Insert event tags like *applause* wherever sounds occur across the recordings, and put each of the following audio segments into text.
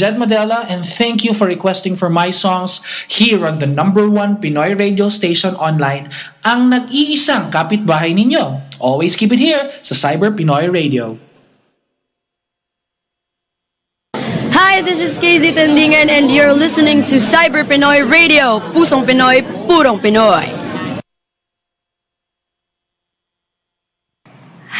Jed Madela and thank you for requesting for my songs here on the number one Pinoy radio station online, ang nag-iisang kapitbahay ninyo. Always keep it here sa Cyber Pinoy Radio. Hi, this is KZ Tendingan and you're listening to Cyber Pinoy Radio. Pusong Pinoy, purong Pinoy.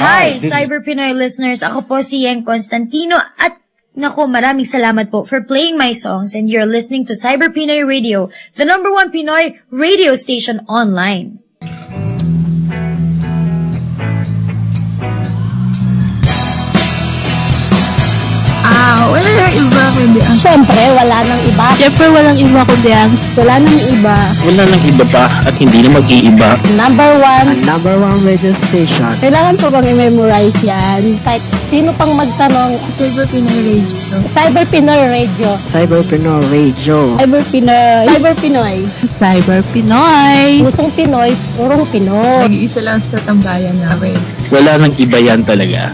Hi, Cyber Pinoy listeners. Ako po si Yen Constantino at Nako, maraming salamat po for playing my songs and you're listening to Cyber Pinoy Radio, the number one Pinoy radio station online. Ah, wala nang iba kundi ang... Siyempre, wala nang iba. Siyempre, walang iba kundi ang... Wala nang iba. Wala nang iba pa at hindi na mag-iiba. Number one. Ang number one radio station. Kailangan po bang i-memorize yan? Kahit sino pang magtanong, Cyber Pinoy Radio. Cyber Pinoy Radio. Cyber Pinoy Radio. Cyber Pinoy. Cyber Pinoy. Cyber Pinoy. Pusong Pinoy, purong Pinoy. Nag-iisa lang sa tambayan namin. Wala nang iba yan talaga.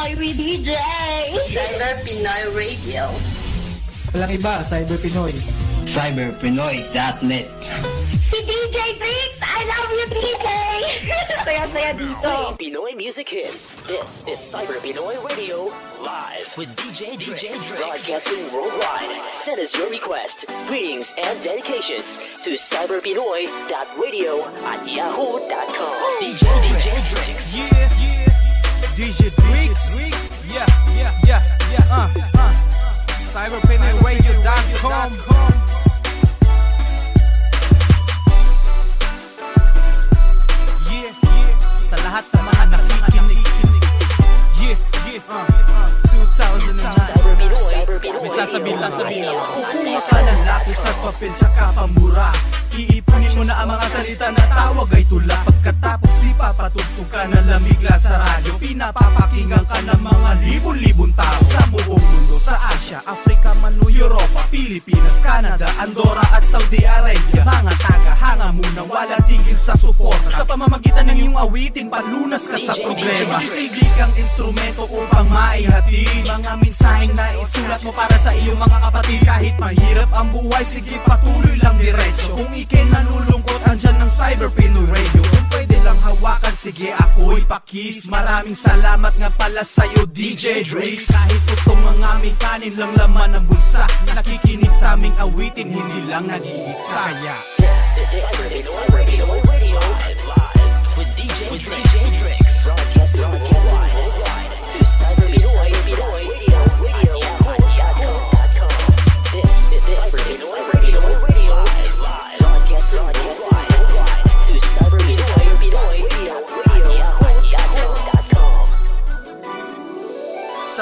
Pinoy with DJ! Cyber Pinoy Radio. Walang iba, Cyber Pinoy. Cyberpinoy.net Si DJ Trix! I love you, DJ! Saya-saya dito. Pinoy music hits. This is Cyber Pinoy Radio live with DJ DJ broadcasting worldwide. Send us your request, greetings, and dedications to cyberpinoy.radio at yahoo.com. DJ DJ Drix. Yeah, yeah. DJ Drix. Yeah, yeah, yeah, yeah. Uh, uh. CyberPinoyRadio.com. Yeah, yeah. Sa lahat ng mga nakikinig. Yeah, yeah. Uh, uh. 2009. May sasabihin, sasabihin. Ako. Kukuha ka ng lapis at papel tsaka pamura Iipunin mo na ang mga salita na tawag ay tula. Pagkatapos ipapatugtog ka ng lamigla sa radyo. Pinapapakinggan ka ng mga libon-libon tao Sa buong mundo, sa Asia, Africa, Manu, Europa Pilipinas, Canada, Andorra at Saudi Arabia. Mga taga-hanga muna, wala tigil sa suporta. Sa pamamagitan ng iyong awitin, palunas ka sa problema. Sisilbi kang instrumento upang maihatid. Mga mensaheng na isulat mo para sa iyong mga kapatid. Kahit mahirap ang buhay, sige patuloy lang diretso. Kung ikay nalulungkot, andyan ng Cyber Pinoy Radio. Kung pwede lang hawakan, sige ako'y pakis. Maraming salamat nga pala sa'yo DJ Drix Kahit tutong ang aming kanin lang laman ng bulsa Nakikinig sa aming awitin, hindi lang nag-iisa. Kaya This is Cyber Pinoy Radio Radio live with DJ Drix. Broadcasting worldwide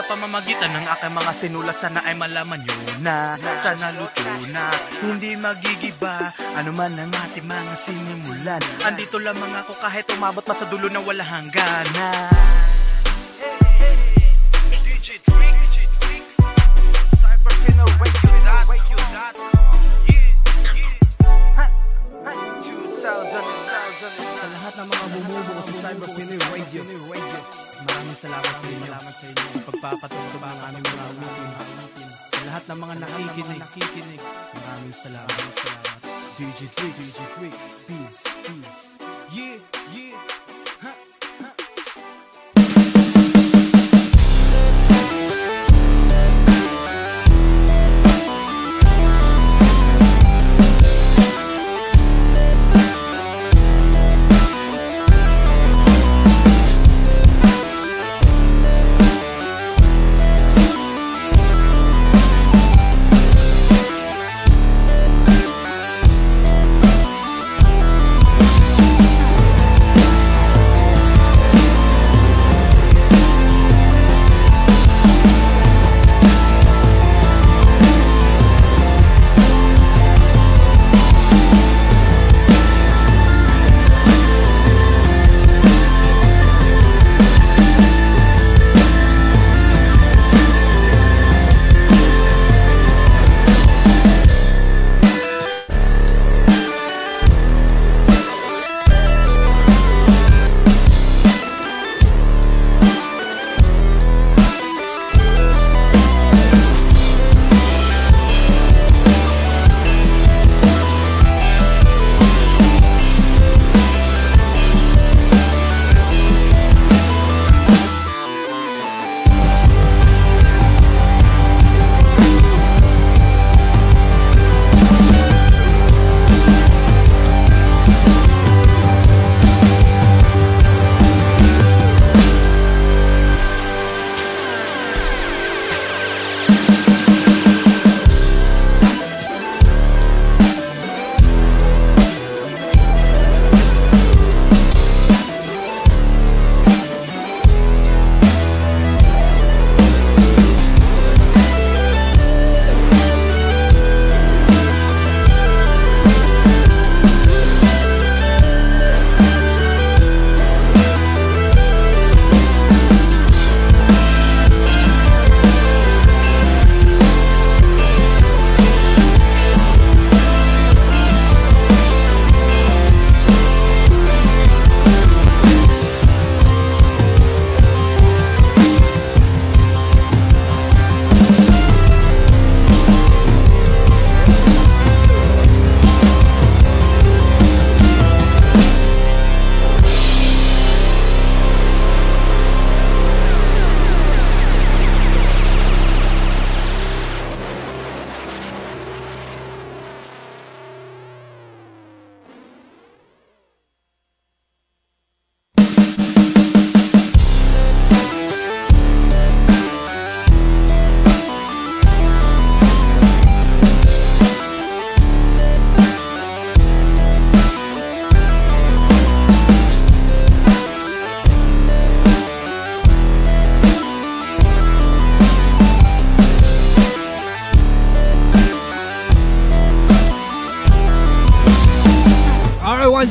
pamamagitan ng aking mga sinulat. Sana ay malaman nyo na Sana luto na Hindi magigiba. Ano man ang ating mga sinimulan. Andito lamang ako kahit umabot pa sa dulo na wala hangganan. DJ Twig, CyberPinoRadio.com Yeah, yeah Ha, ha, 2000, 2000 Sa lahat ng mga bumubuo sa Cyber Pinoy Radio Maraming salamat sa inyo. Salamat sa inyo. Sa pagpapatugtog ng aming mga awitin Sa lahat ng mga nakikinig. Maraming salamat. Salamat. DJ Trix DJ Trix Peace. Peace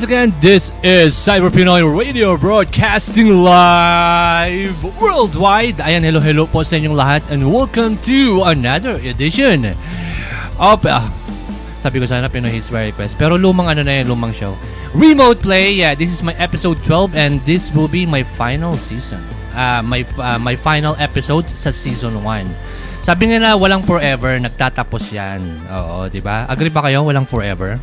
again, this is Cyber Pinoy Radio broadcasting live worldwide. Ayan, hello, hello po sa inyong lahat and welcome to another edition of, ah, sabi ko sana Pinoy Hits by Request, pero lumang ano na yan, lumang show. Remote Play, yeah, this is my episode 12 and this will be my final season. Ah, my, ah, my final episode sa season 1. Sabi na walang forever, nagtatapos yan. Oo, di ba? Agree ba kayo? Walang forever?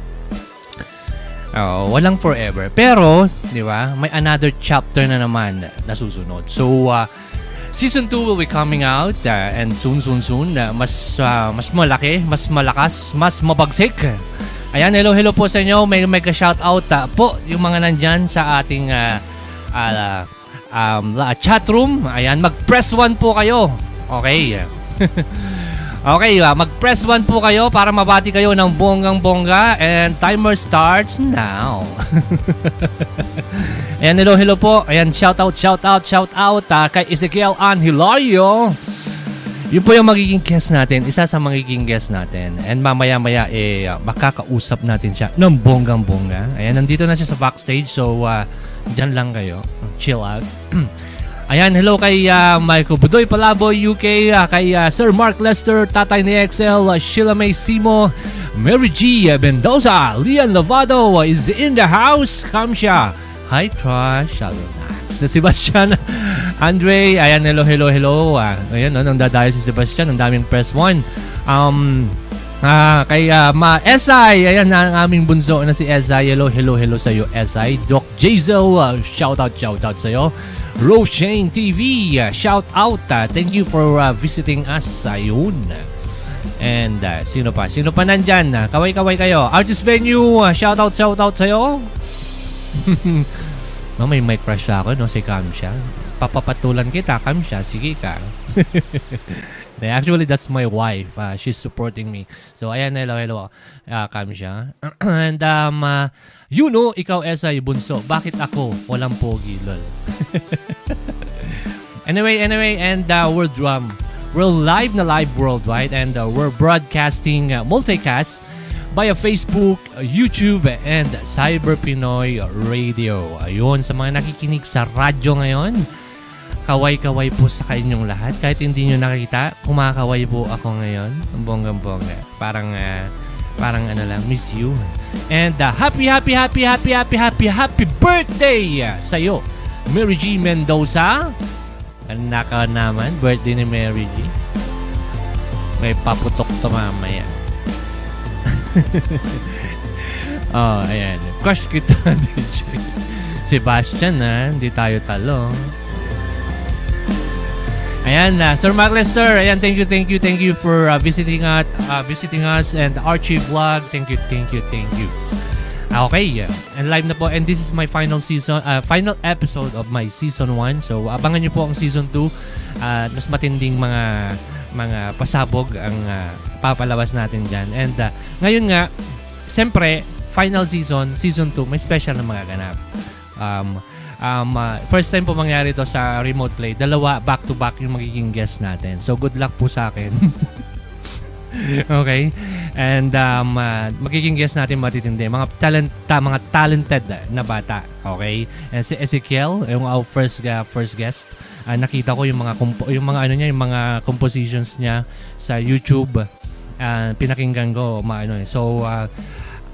Oo, walang forever. Pero, di ba, may another chapter na naman na susunod. So, uh, season 2 will be coming out uh, and soon, soon, soon. Uh, mas, uh, mas malaki, mas malakas, mas mabagsik. Ayan, hello, hello po sa inyo. May mega shout out uh, po yung mga nandyan sa ating uh, uh, um, chat room. Ayan, mag-press 1 po kayo. Okay. *laughs* Okay, uh, mag-press 1 po kayo para mabati kayo ng bonggang-bongga and timer starts now. *laughs* Ayan, hello, hello po. Ayan, shout out, shout out, shout out uh, kay Ezekiel An Hilario. Yun po yung magiging guest natin, isa sa magiging guest natin. And mamaya-maya, eh, uh, makakausap natin siya ng bonggang-bongga. Ayan, nandito na siya sa backstage, so uh, dyan lang kayo. Chill out. *clears throat* Ayan, hello kay uh, Michael Budoy Palaboy, UK, uh, kay uh, Sir Mark Lester, Tatay ni Excel, uh, Sheila May Simo, Mary G. Mendoza, Lian Lavado uh, is in the house. Come siya. Hi, Trash. Relax. Si Sebastian *laughs* Andre, ayan, hello, hello, hello. Uh, ayan, no, nang dadayo si Sebastian, ang daming press 1. Um, Ah, kay uh, Ma Esay, ayan ang aming bunso na si Esay. Hello, hello, hello sa iyo, Esay. Doc Jazel, uh, shout out, shout out sa iyo. Roshane TV, uh, shout out. Uh, thank you for uh, visiting us. Ayun. And uh, sino pa? Sino pa nandyan? Uh, kaway-kaway kayo. Artist Venue, uh, shout out, shout out sa'yo. *laughs* no, may may crush ako, no? Si Kamsha. Papapatulan kita, Kamsha. Sige ka. *laughs* Actually, that's my wife. Uh, she's supporting me. So, ayan, hello, hello. Uh, Kamsha. *clears throat* And, um, uh, you know, ikaw, Esay Bunso, bakit ako walang pogi, lol? *laughs* anyway, anyway, and uh, we're drum. We're live na live worldwide and uh, we're broadcasting uh, multicast via Facebook, YouTube, and Cyber Pinoy Radio. Ayun, sa mga nakikinig sa radyo ngayon, kaway-kaway po sa kainyong lahat. Kahit hindi nyo nakita, kumakaway po ako ngayon. Ang bonggang-bongga. Parang, uh, parang ano lang, miss you. And uh, happy, happy, happy, happy, happy, happy, happy birthday sa'yo, Mary G. Mendoza. Ang naka naman, birthday ni Mary G. May paputok to mamaya. *laughs* oh, ayan. Crush kita, *laughs* DJ. Sebastian, ha? Hindi tayo talo. Ayan, uh, Sir Mark Lester, ayan, thank you, thank you, thank you for uh, visiting us, uh, visiting us and Archie Vlog. Thank you, thank you, thank you. Okay, and live na po. And this is my final season, uh, final episode of my season 1. So, abangan niyo po ang season 2. Uh, mas matinding mga mga pasabog ang uh, papalabas natin dyan. And uh, ngayon nga, siyempre, final season, season 2, may special na mga ganap. Um, um, uh, first time po mangyari to sa remote play. Dalawa back-to-back yung magiging guest natin. So, good luck po sa akin. *laughs* okay? And um, uh, magiging guest natin matitindi. Mga, talent, ta, mga talented na bata. Okay? And si Ezekiel, yung our first, uh, first guest, uh, nakita ko yung mga compo- yung mga ano niya, yung mga compositions niya sa YouTube. Uh, pinakinggan ko maano eh. So uh,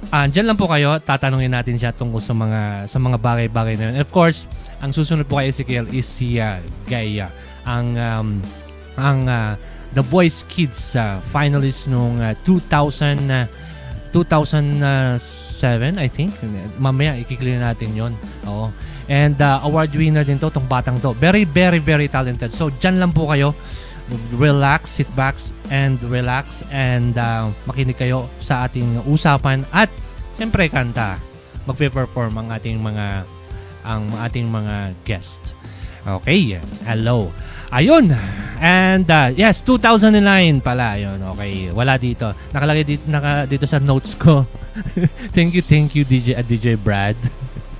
uh, dyan lang po kayo, tatanungin natin siya tungkol sa mga sa mga bagay-bagay na yun. And of course, ang susunod po kay Ezekiel is si uh, Gaia. Ang um, ang uh, The Voice Kids uh, finalist nung uh, 2000 uh, 2007 I think. Mamaya ikiklear natin 'yon. Oo. And uh, award winner din to tong batang to. Very very very talented. So diyan lang po kayo. Relax, sit back and relax and uh, makinig kayo sa ating usapan at siyempre kanta. Magpe-perform ang ating mga ang ating mga guest. Okay. Hello. Ayun. And uh, yes, 2009 pala 'yon. Okay. Wala dito. Nakalagay dito naka, dito sa notes ko. *laughs* thank you, thank you DJ uh, DJ Brad.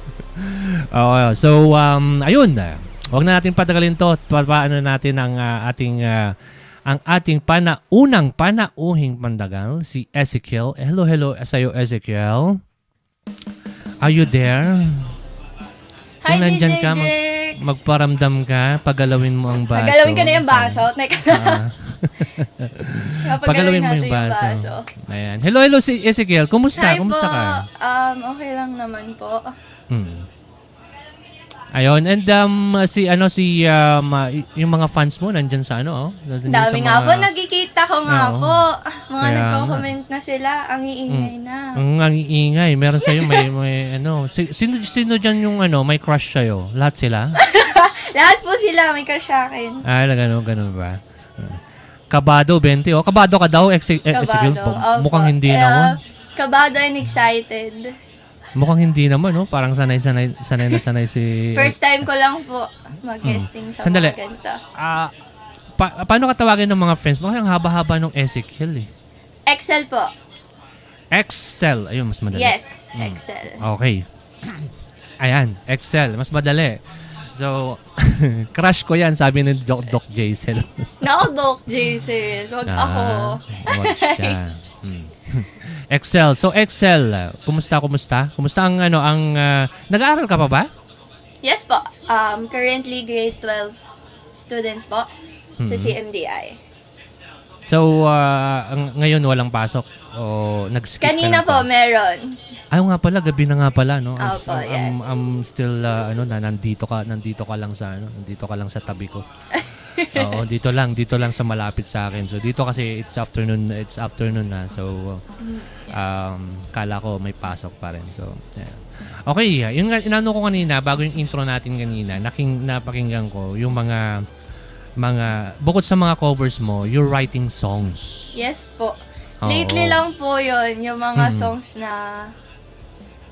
*laughs* oh, so um ayun. Huwag na natin patagalin to. Paano natin ang uh, ating uh, ang ating pana unang panauhing pandagal si Ezekiel. Hello, hello sa iyo Ezekiel. Are you there? Hi, Kung nandyan DJ ka, mag- magparamdam ka, pagalawin mo ang baso. Pagalawin ko na yung baso. Teka na. *laughs* Ah. Pagalawin Pagalawin mo natin yung baso. Ayan. Hello, hello si Ezekiel. Kumusta? Hi Kumusta po. ka? Um, okay lang naman po. Hmm. Ayun, and um, si ano si um, uh, y- yung mga fans mo nandyan sa ano, oh. Nandyan Dami nga mga- po, nagkikita ko nga Oo. po. Mga Kaya nagko-comment na sila. Ang iingay na. Ang ang iingay, meron sa may *laughs* may ano, si, sino sino diyan yung ano, may crush sa Lahat sila? *laughs* Lahat po sila may crush sa akin. Ah, ganun, ganun ba? Kabado 20. Oh, kabado ka daw, ex Ezekiel. Kabado. Mu- Opo. Mukhang hindi Eh, naman. Kabado and excited. Mukhang hindi naman, no? Parang sanay-sanay sanay na sanay si First time ko lang po mag-guesting sa Sandali. mga ganito. Ah, pa- paano ka tawagin ng mga friends mo? Kasi ang haba-haba ng Ezekiel eh. Excel po. Excel. Ayun, mas madali. Yes, Mm. Excel. Okay. *clears throat* Ayan, Excel. Mas madali. So, *laughs* crush ko yan, sabi ni Doc, Doc Jaisel. Nako, Doc Jason. Huwag ako. Ah, Wag siya. *laughs* Hmm. Excel. So, Excel. uh, Kumusta, kumusta? Kumusta ang, ano, ang, ah, nag-aaral ka pa ba? Yes po. Um, currently grade 12 student po sa Mhm. CMDI. So, ah, ang- ngayon walang pasok? O nag-skip ka Kanina po, class? meron. Ayaw nga pala, gabi na nga pala, no? I'm, Opo, I'm, yes. I'm still, uh, ano na, nandito ka, nandito ka lang sa, ano, nandito ka lang sa tabi ko. *laughs* *laughs* Oo, dito lang, dito lang sa malapit sa akin. So, dito kasi it's afternoon, it's afternoon na. So, um, kala ko may pasok pa rin. So, yeah. Okay, yung inano ko kanina, bago yung intro natin kanina, naking, napakinggan ko yung mga, mga, bukod sa mga covers mo, you're writing songs. Yes po. Oo. Lately lang po yon yung mga Mhm. songs na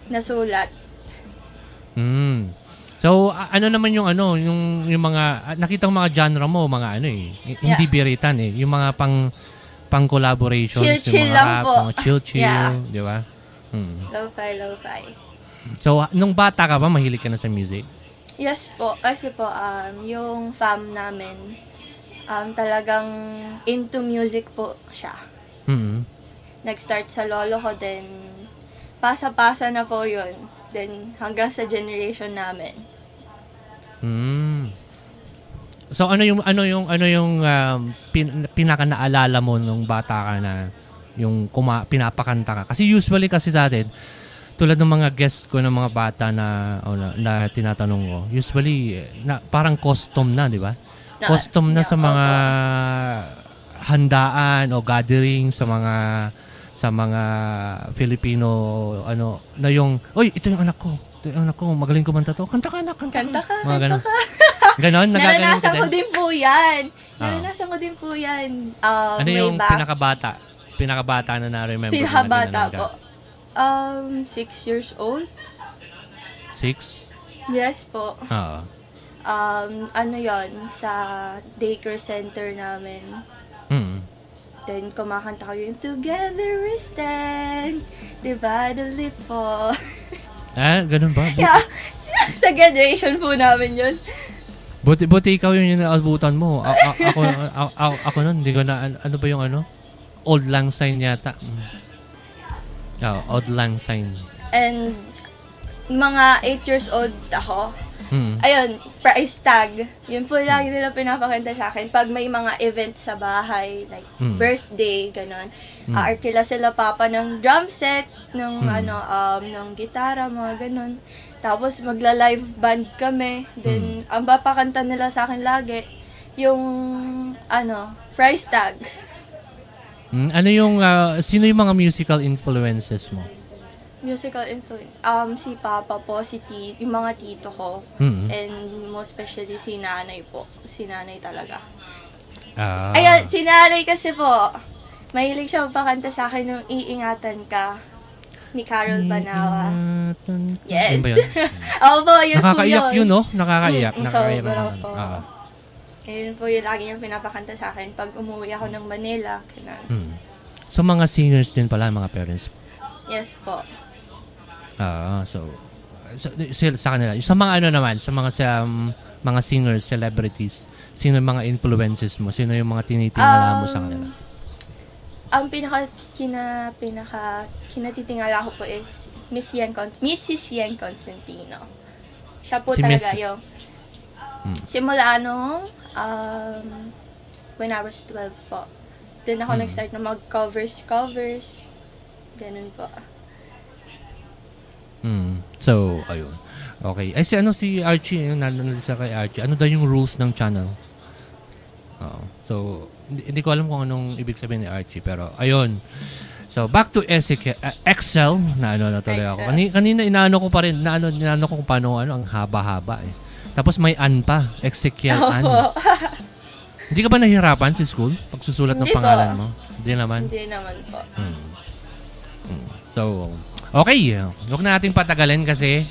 nasulat. Mm. So, ano naman yung ano, yung yung mga ah, nakita ko mga genre mo, mga ano eh, hindi Yeah. biritan eh, yung mga pang pang collaborations, Chill-chill lang rap, po. mga chill chill, Yeah. di ba? Mm. Lo-fi, lo-fi. So, ah, nung bata ka ba, mahilig ka na sa music? Yes po, kasi po, um, yung fam namin, um, talagang into music po siya. Mm. Nag-start sa lolo ko, then pasa-pasa na po yun. Then hanggang sa generation namin. Mm. So ano yung ano yung ano yung um, pin, pinaka naalala mo nung bata ka na yung kuma, pinapakanta ka? Kasi usually kasi sa atin tulad ng mga guest ko ng mga bata na o na, na tinatanong ko, usually na parang custom na, di ba? Custom na sa mga handaan o gathering sa mga sa mga Filipino ano na yung oy ito yung anak ko anak ko magaling kumanta to kanta ka anak kanta, Kanta ka, mga kanta ganon ka. ganon nagaganon Naranasan ko din po yan. Ah. Naranasan ko din po yan. Um, ano yung back. pinakabata pinakabata na na-remember na Pinakabata ka? po. Um, six years old. six Yes po. oo Um, ano yon sa daycare center namin. mm. Then, kumakanta ko yung Together we stand, divide and live fall. *laughs* ah ganun ba buti, yeah. *laughs* sa graduation po namin yun. buti, buti ikaw yung inaabutan mo A- a- ako a- a- ako nun hindi ko na an- ano ba yung ano old lang sign yata. Oo, old lang sign And, mga 8 years old ako. Mm. Ayun, price tag. Yun po lagi nila pinapakanta sa akin. Pag may mga event sa bahay, like Mm. birthday, ganon. Mm. Aarkila sila papa ng drum set, ng Mm. ano, um, ng gitara, mga ganon. Tapos magla-live band kami. Then, ang papakanta nila sa akin lagi, yung, ano, price tag. Mm, ano yung ah, sino yung mga musical influences mo Musical influence. Um, si Papa po, si ti, yung mga tito ko. Mm. And most especially si nanay po. Si nanay talaga. Ah. Ayan, si nanay kasi po, mahilig siya magpakanta sa akin nung iingatan ka ni Carol Banawa. Yes. Yun ba yun? *laughs* Opo, yun po Nakakaiyak yun. yun, no? Nakakaiyak. Mm, Nakakaiyak sobra naman. po. Ah. Yun po yung lagi niyang pinapakanta sa akin pag umuwi ako ng Manila. Ganun. Mm. So, mga singers din pala, mga parents. Yes po. Ah, so, so, sa, sa kanila. Sa mga ano naman, sa mga sa, um, mga singers, celebrities, sino yung mga influences mo? Sino yung mga tinitingala mo sa kanila? ang pinaka kina pinaka kinatitingala ko po is Miss Yen Con Mrs. Yen Constantino. Siya po Si talaga Miss- yung Hmm. simula nung um, when I was 12 po. Then ako Hmm. nag-start na mag-covers, covers. Ganun po. Mm. So, ayun. Okay. Ay, si ano si Archie, yung nanonood sa kay Archie, ano daw yung rules ng channel? Oo. So, hindi, hindi ko alam kung anong ibig sabihin ni Archie, pero ayun. So, back to Ezekiel, uh, Excel, na ano na tuloy ako. Kanina, kanina inaano ko pa rin, naano, inaano ko kung paano, ano, ang haba-haba eh. Tapos may an pa, Ezekiel an. Hindi ka ba nahihirapan sa school? Pagsusulat ng Hindi po. pangalan mo? Hindi naman. Hindi naman po. Hmm. Hmm. So, okay. Huwag na nating patagalin kasi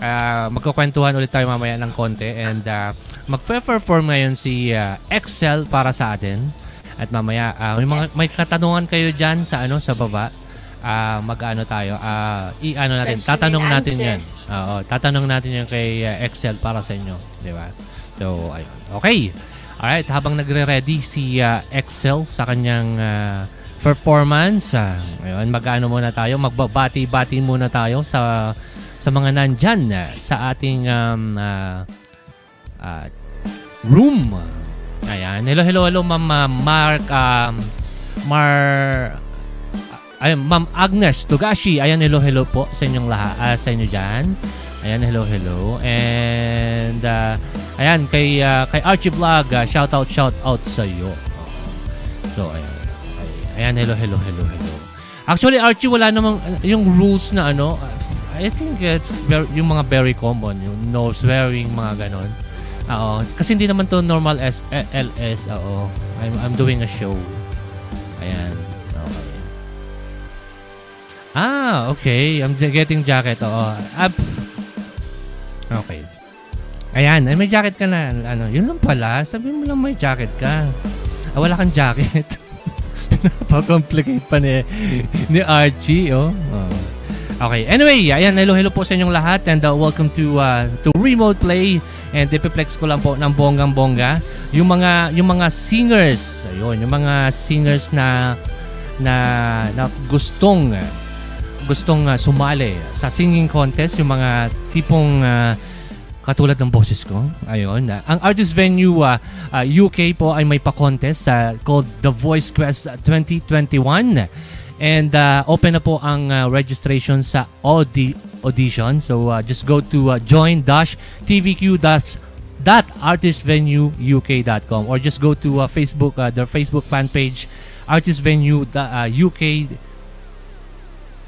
ah, magkukwentuhan ulit tayo mamaya ng konti and uh, magpe-perform ngayon si ah, Excel para sa atin. At mamaya, ah, may, mga, may katanungan kayo dyan sa ano sa baba. Ah, mag-ano tayo, ah, i-ano natin, Question tatanong natin answer. yan. Oo, tatanong natin yan kay ah, Excel para sa inyo. Di ba? So, ayun. Okay. Alright, habang nagre-ready si ah, Excel sa kanyang ah, performance, ah, ayun, mag-ano muna tayo, magbabati-bati muna tayo sa sa mga nandyan ah, sa ating um, ah, ah, room. Ayan. Hello, hello, hello, Ma'am ah, Mark, um, Mar, ay, Ma'am Agnes Tugashi. Ayan, hello, hello po sa inyong lahat, ah, sa inyo dyan. Ayan, hello, hello. And, ah, ayan, kay, ah, kay Archie Vlog, ah, shout out, shout out sa iyo. So, ayan. Ay- Ayan, hello, hello, hello, hello. Actually, Archie, wala namang, yung rules na ano, I think it's very, yung mga very common, yung no swearing, mga ganon. Oo. Kasi hindi naman to normal S eh, LS, oo. I'm, I'm doing a show. Ayan. Okay. Ah, okay. I'm getting jacket, oo. Up. Okay. Ayan, ay, may jacket ka na. Ano, yun lang pala. Sabi mo lang may jacket ka. Ah, wala kang jacket. *laughs* Pa-complicate pa ni, ni Archie, oh. Oh. Okay, anyway, ayan, hello, hello po sa inyong lahat and uh, welcome to uh, to Remote Play and ipiplex ko lang po ng bonggang-bongga yung mga yung mga singers, ayun, yung mga singers na na, na gustong gustong uh, sumali sa singing contest, yung mga tipong uh, katulad ng boses ko. Ayun. Uh, ang artist venue uh, uh, UK po ay may pa-contest uh, called The Voice Quest 2021. And uh, open na po ang uh, registration sa audi- audition. So uh, just go to uh, join-tvq.artistvenueuk.com or just go to uh, Facebook, uh, their Facebook fan page, Artist Venue uh, UK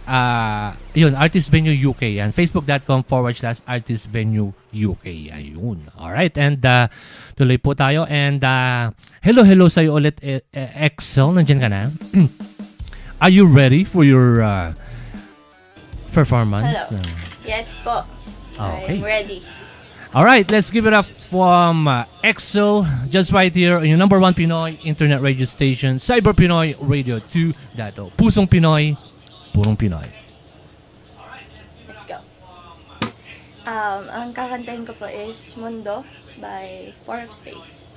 ah yun, Artist Venue UK. Yan. Facebook.com forward slash Artist Venue UK. Ayun. Alright. And uh, tuloy po tayo. And uh, hello, hello sa'yo ulit, eh, eh, Excel. Nandiyan ka na? *clears throat* Are you ready for your uh, performance? Hello. Uh, Yes po. Okay. I'm ready. All right, let's give it up from uh, Excel, just right here on your number one Pinoy internet radio station, Cyber Pinoy Radio 2.0. Pusong Pinoy, purong Pinoy. Let's go. Um, ang kakantahin ko po is Mundo by Four of Spades.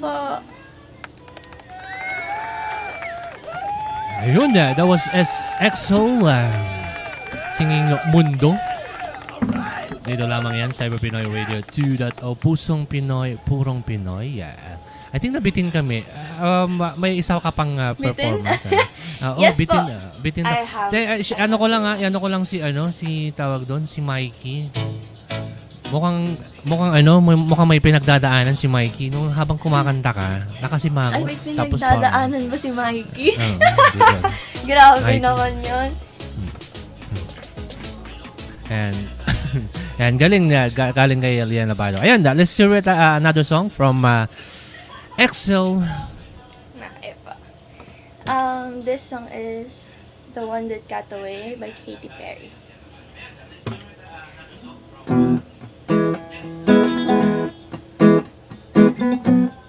Po. Ayun na, that was S EXO uh, singing Mundo. Dito lamang yan, Cyber Pinoy Radio 2.0. Pusong Pinoy, purong Pinoy. Yeah. I think nabitin kami. Um, may isa ka pang uh, performance. ah. *laughs* Ah, oh, Yes bitin, po. ah, bitin I na. have. Te, ah, si- ano ko lang ha, ano ko lang si ano, si tawag doon, si Mikey. Mukhang mukhang ano, mu- mukhang may pinagdadaanan si Mikey nung habang kumakanta ka, nakasimangot. Ay, may pinagdadaanan ba si Mikey? Oo, dito. *laughs* Grabe Mikey. naman yun. And *laughs* and galing galing kay Eliana Bado. Ayan, da, let's hear it, uh, another song from uh, Excel. Na, epa. Um, this song is The One That Got Away by Katy Perry. Mm-hmm.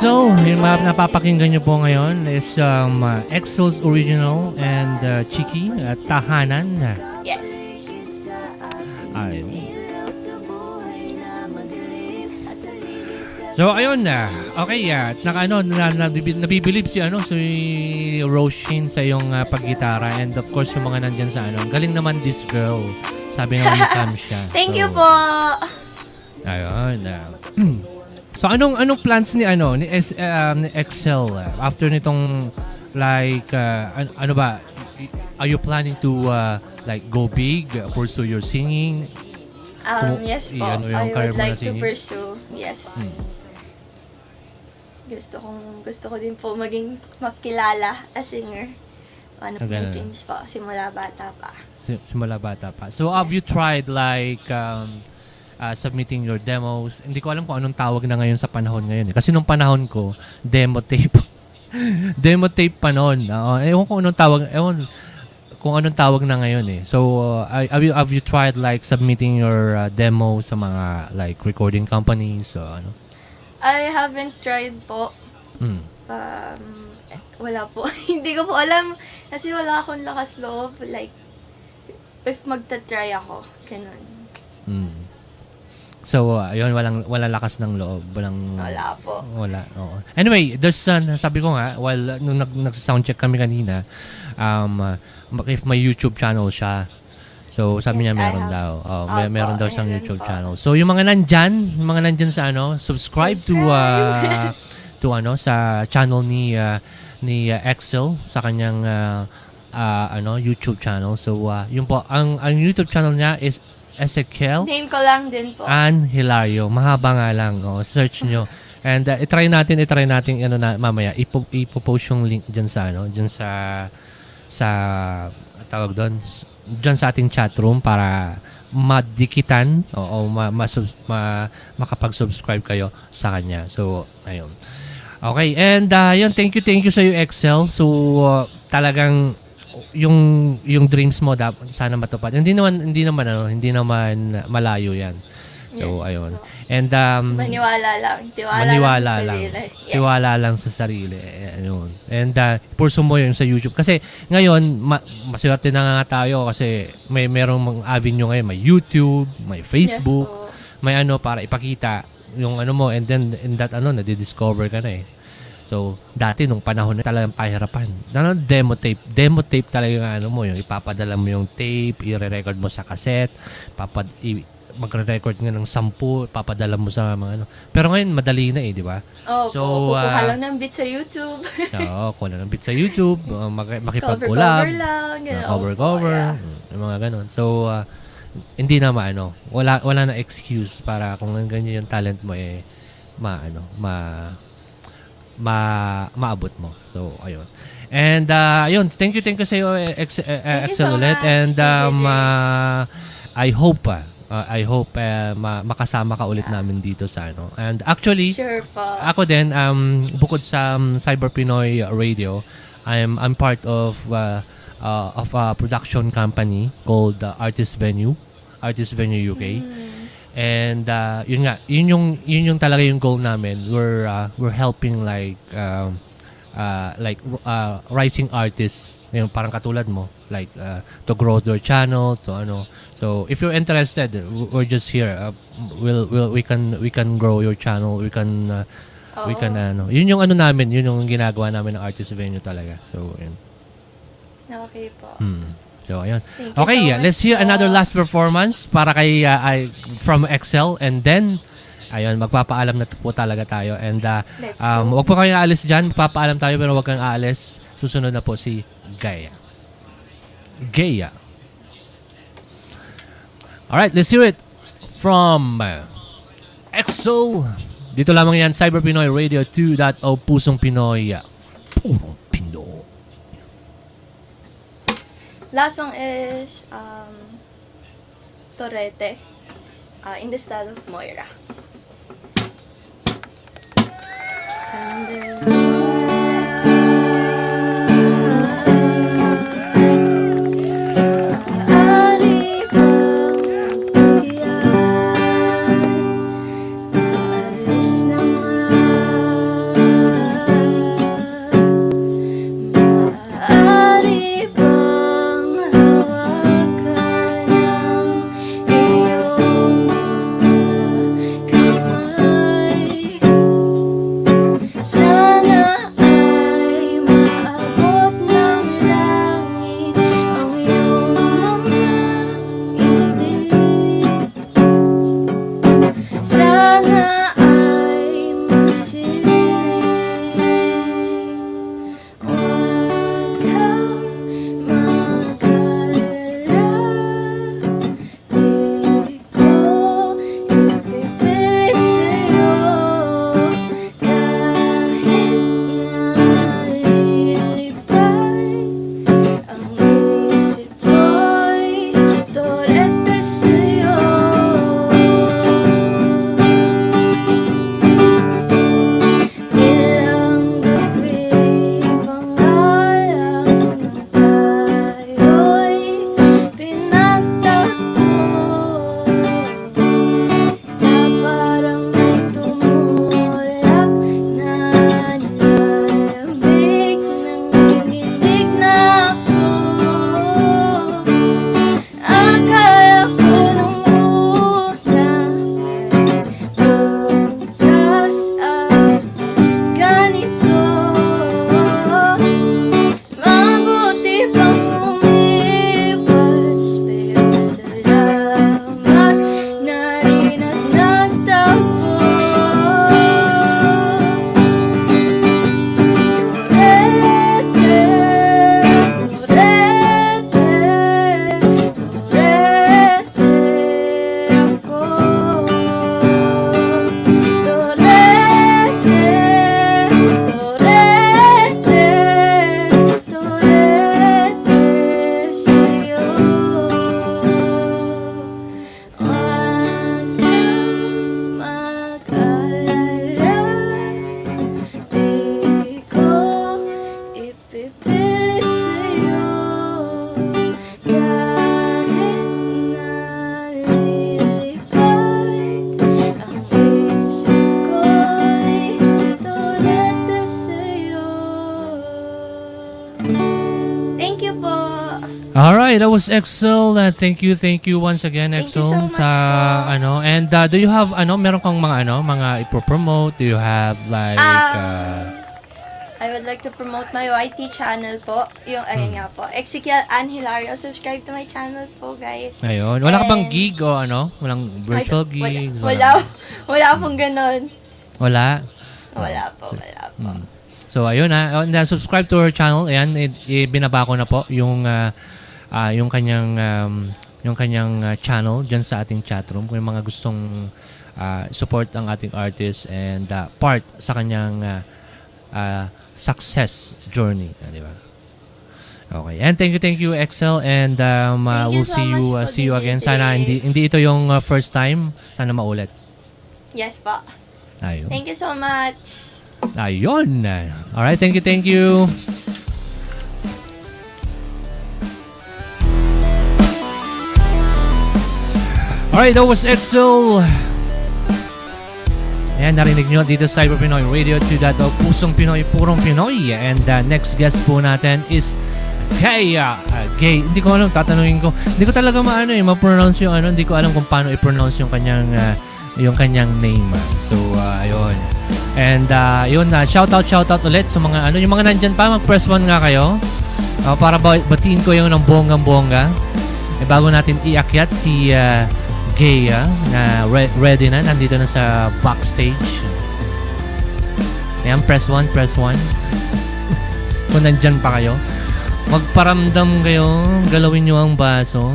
Excel. Yung mga napapakinggan nyo po ngayon is um, uh, Excel's original and uh, Chiki, uh, Tahanan. Yes. Ayun. So ayun na. Okay, yeah. Naka ano na, na, nabibilib si ano si Roshin sa yung uh, paggitara and of course yung mga nandiyan sa ano. Galing naman this girl. Sabi naman ni Cam siya. *laughs* Thank So, you po. Ayun. ah. So anong anong plans ni ano ni, S, uh, ni Excel uh, after nitong like uh, an- ano ba are you planning to uh, like go big uh, pursue your singing Um, Kumu- yes po. yung I would like to pursue. Yes. Hmm. Gusto kong gusto ko din po maging makilala as singer. One of my ganun. dreams po, simula bata pa. si- simula bata pa so have you tried like um, uh, submitting your demos hindi ko alam kung anong tawag na ngayon sa panahon ngayon eh. kasi nung panahon ko demo tape *laughs* demo tape pa noon Oo, ewan ko anong tawag ewan kung anong tawag na ngayon eh. So, uh, have, you, have you tried like submitting your uh, demo sa mga like recording companies o ano? I haven't tried po. Hmm. Um, wala po. *laughs* Hindi ko po alam. Kasi wala akong lakas loob. Like, if magta-try ako. Ganun. Hmm. So, uh, yun, walang, walang lakas ng loob. Walang, Wala po. Wala, oo. Anyway, there's, uh, sabi ko nga, while uh, nung nag, nag-soundcheck kami kanina, um, uh, if may YouTube channel siya, so sabi niya Yes, meron daw. Oh, may, meron daw siyang YouTube po. channel. So, yung mga nandyan, yung mga nandyan sa ano, subscribe, to, uh, *laughs* to ano, sa channel ni, uh, ni uh, Excel, sa kanyang, uh, uh, ano, YouTube channel. So, uh, yun po, ang, ang YouTube channel niya is Ezekiel Name ko lang din po. An Hilario. Mahaba nga lang. Oh, search *laughs* nyo. And uh, itry natin, itry natin ano na mamaya ipo, ipo-post yung link diyan sa ano, diyan sa sa tawag doon, diyan sa ating chat room para madikitan o, o ma, ma, ma, makapag-subscribe kayo sa kanya. So, ayun. Okay, and uh, yun, thank you, thank you sa iyo, Excel. So, uh, talagang yung yung dreams mo dapat sana matupad. Hindi naman hindi naman ano, hindi naman malayo 'yan. So, Yes. ayun. And um Maniwala lang. Tiwala maniwala lang. sa lang. sarili. Yes. Tiwala lang sa sarili. Ayun. And uh, pursue mo yun sa YouTube. Kasi ngayon, ma- maswerte na nga tayo kasi may merong mga avenue ngayon. May YouTube, may Facebook, may ano para ipakita yung ano mo and then in that ano, nadi-discover ka na eh. So, dati nung panahon na talagang pahirapan. Ano, demo tape. Demo tape talaga yung ano mo, yung ipapadala mo yung tape, i-record mo sa cassette, papad, i- magre-record nga ng sampu, papadala mo sa mga ano. Pero ngayon, madali na eh, di ba? Oh, So, so, kukuha ah, lang ng beat sa YouTube. *laughs* Oo, kuha na ng bit sa YouTube, uh, mag- makipag-collab. Cover-cover lang, uh, gano'n. cover-cover, Oh, mm, yung mga ganun. So, uh, hindi na maano, wala, wala na excuse para kung ganyan yung talent mo eh, maano, ma, ma, maabot mo. So, ayun. And, uh, ayun, thank you, thank you sa iyo, eh, Ex- you Excel so ulit. much, And, um, uh, I hope, uh, uh, I hope uh, ma- makasama ka ulit namin dito sa ano. And actually, Sure ako din um bukod sa um, Cyber Pinoy Radio, I'm I'm part of uh, uh, of a production company called uh, Artist Venue, Artist Venue UK. And uh, yun nga, yun yung yun yung talaga yung goal namin. We're uh, we're helping like um, uh, like uh, rising artists, yung parang katulad mo, like uh, to grow their channel, to ano. So if you're interested, we're just here. Uh, we'll, we'll we can we can grow your channel. We can uh, we can ano. Yun yung ano namin, yun yung ginagawa namin ng artist venue talaga. So yun. Okay po. Hmm. So ayun. Thank Okay, so yeah, let's hear po. another last performance para kay uh, ay, from Excel and then ayun, magpapaalam na po talaga tayo. And uh, um, wag po kayong aalis dyan. Magpapaalam tayo pero wag kang aalis. Susunod na po si Gaia. Gaia. Alright, let's hear it from uh, Excel. Dito lamang yan, Cyber Pinoy Radio 2.0 Pusong Pinoy. Purong Pinoy. Last song is um, Torete. Uh, in the style of Moira. Sandali Was Excel. Uh, thank you, thank you once again, Thank you Excel. so much sa ano, and uh, do you have ano, meron kang mga ano, mga ipo-promote? Do you have like Um, uh, I would like to promote my YT channel po. Yung, ayun nga po. Ezekiel Ann Hilario. Subscribe to my channel po, guys. Ayun. Wala ka bang And- gig o ano? Walang virtual Ay, wala- gigs? Wala. Wala pong ganun. Wala. Wala po, wala po. Hmm. So ayun ha, and, uh, subscribe to her channel. Ayan, i- ko na po yung uh, ah, yung kanyang um, yung kanyang uh, channel diyan sa ating chat room kung mga gustong uh, support ang ating artist and uh, part sa kanyang uh, uh, success journey, ah, di ba? Okay. And thank you, thank you, Excel. And um, uh, Thank you we'll so see you uh, see you again. Sana hindi hindi ito yung uh, first time. Sana maulit. Yes po. Ayun. Thank you so much. Ayun. Alright, thank you, thank you. Alright, that was Excel. Ayan, narinig nyo dito sa Cyber Pinoy Radio 2.0 Pusong Pinoy, Purong Pinoy. And uh, next guest po natin is Gay. Uh, gay. Hindi ko alam, tatanungin ko. Hindi ko talaga maano eh, ma-pronounce yung ano. Hindi ko alam kung paano i-pronounce yung kanyang uh, yung kanyang name. So, uh, ayun. And uh, yun na, shout out, shout out ulit sa mga ano, yung mga nandyan pa, mag-press one nga kayo. Uh, para ba batiin ko yung ng bonggang-bongga. Eh, bago natin iakyat si uh, Ah, na re- ready na, nandito na sa backstage. Ayan, press one, press one. *laughs* Kung nandyan pa kayo. Magparamdam kayo, galawin nyo ang baso.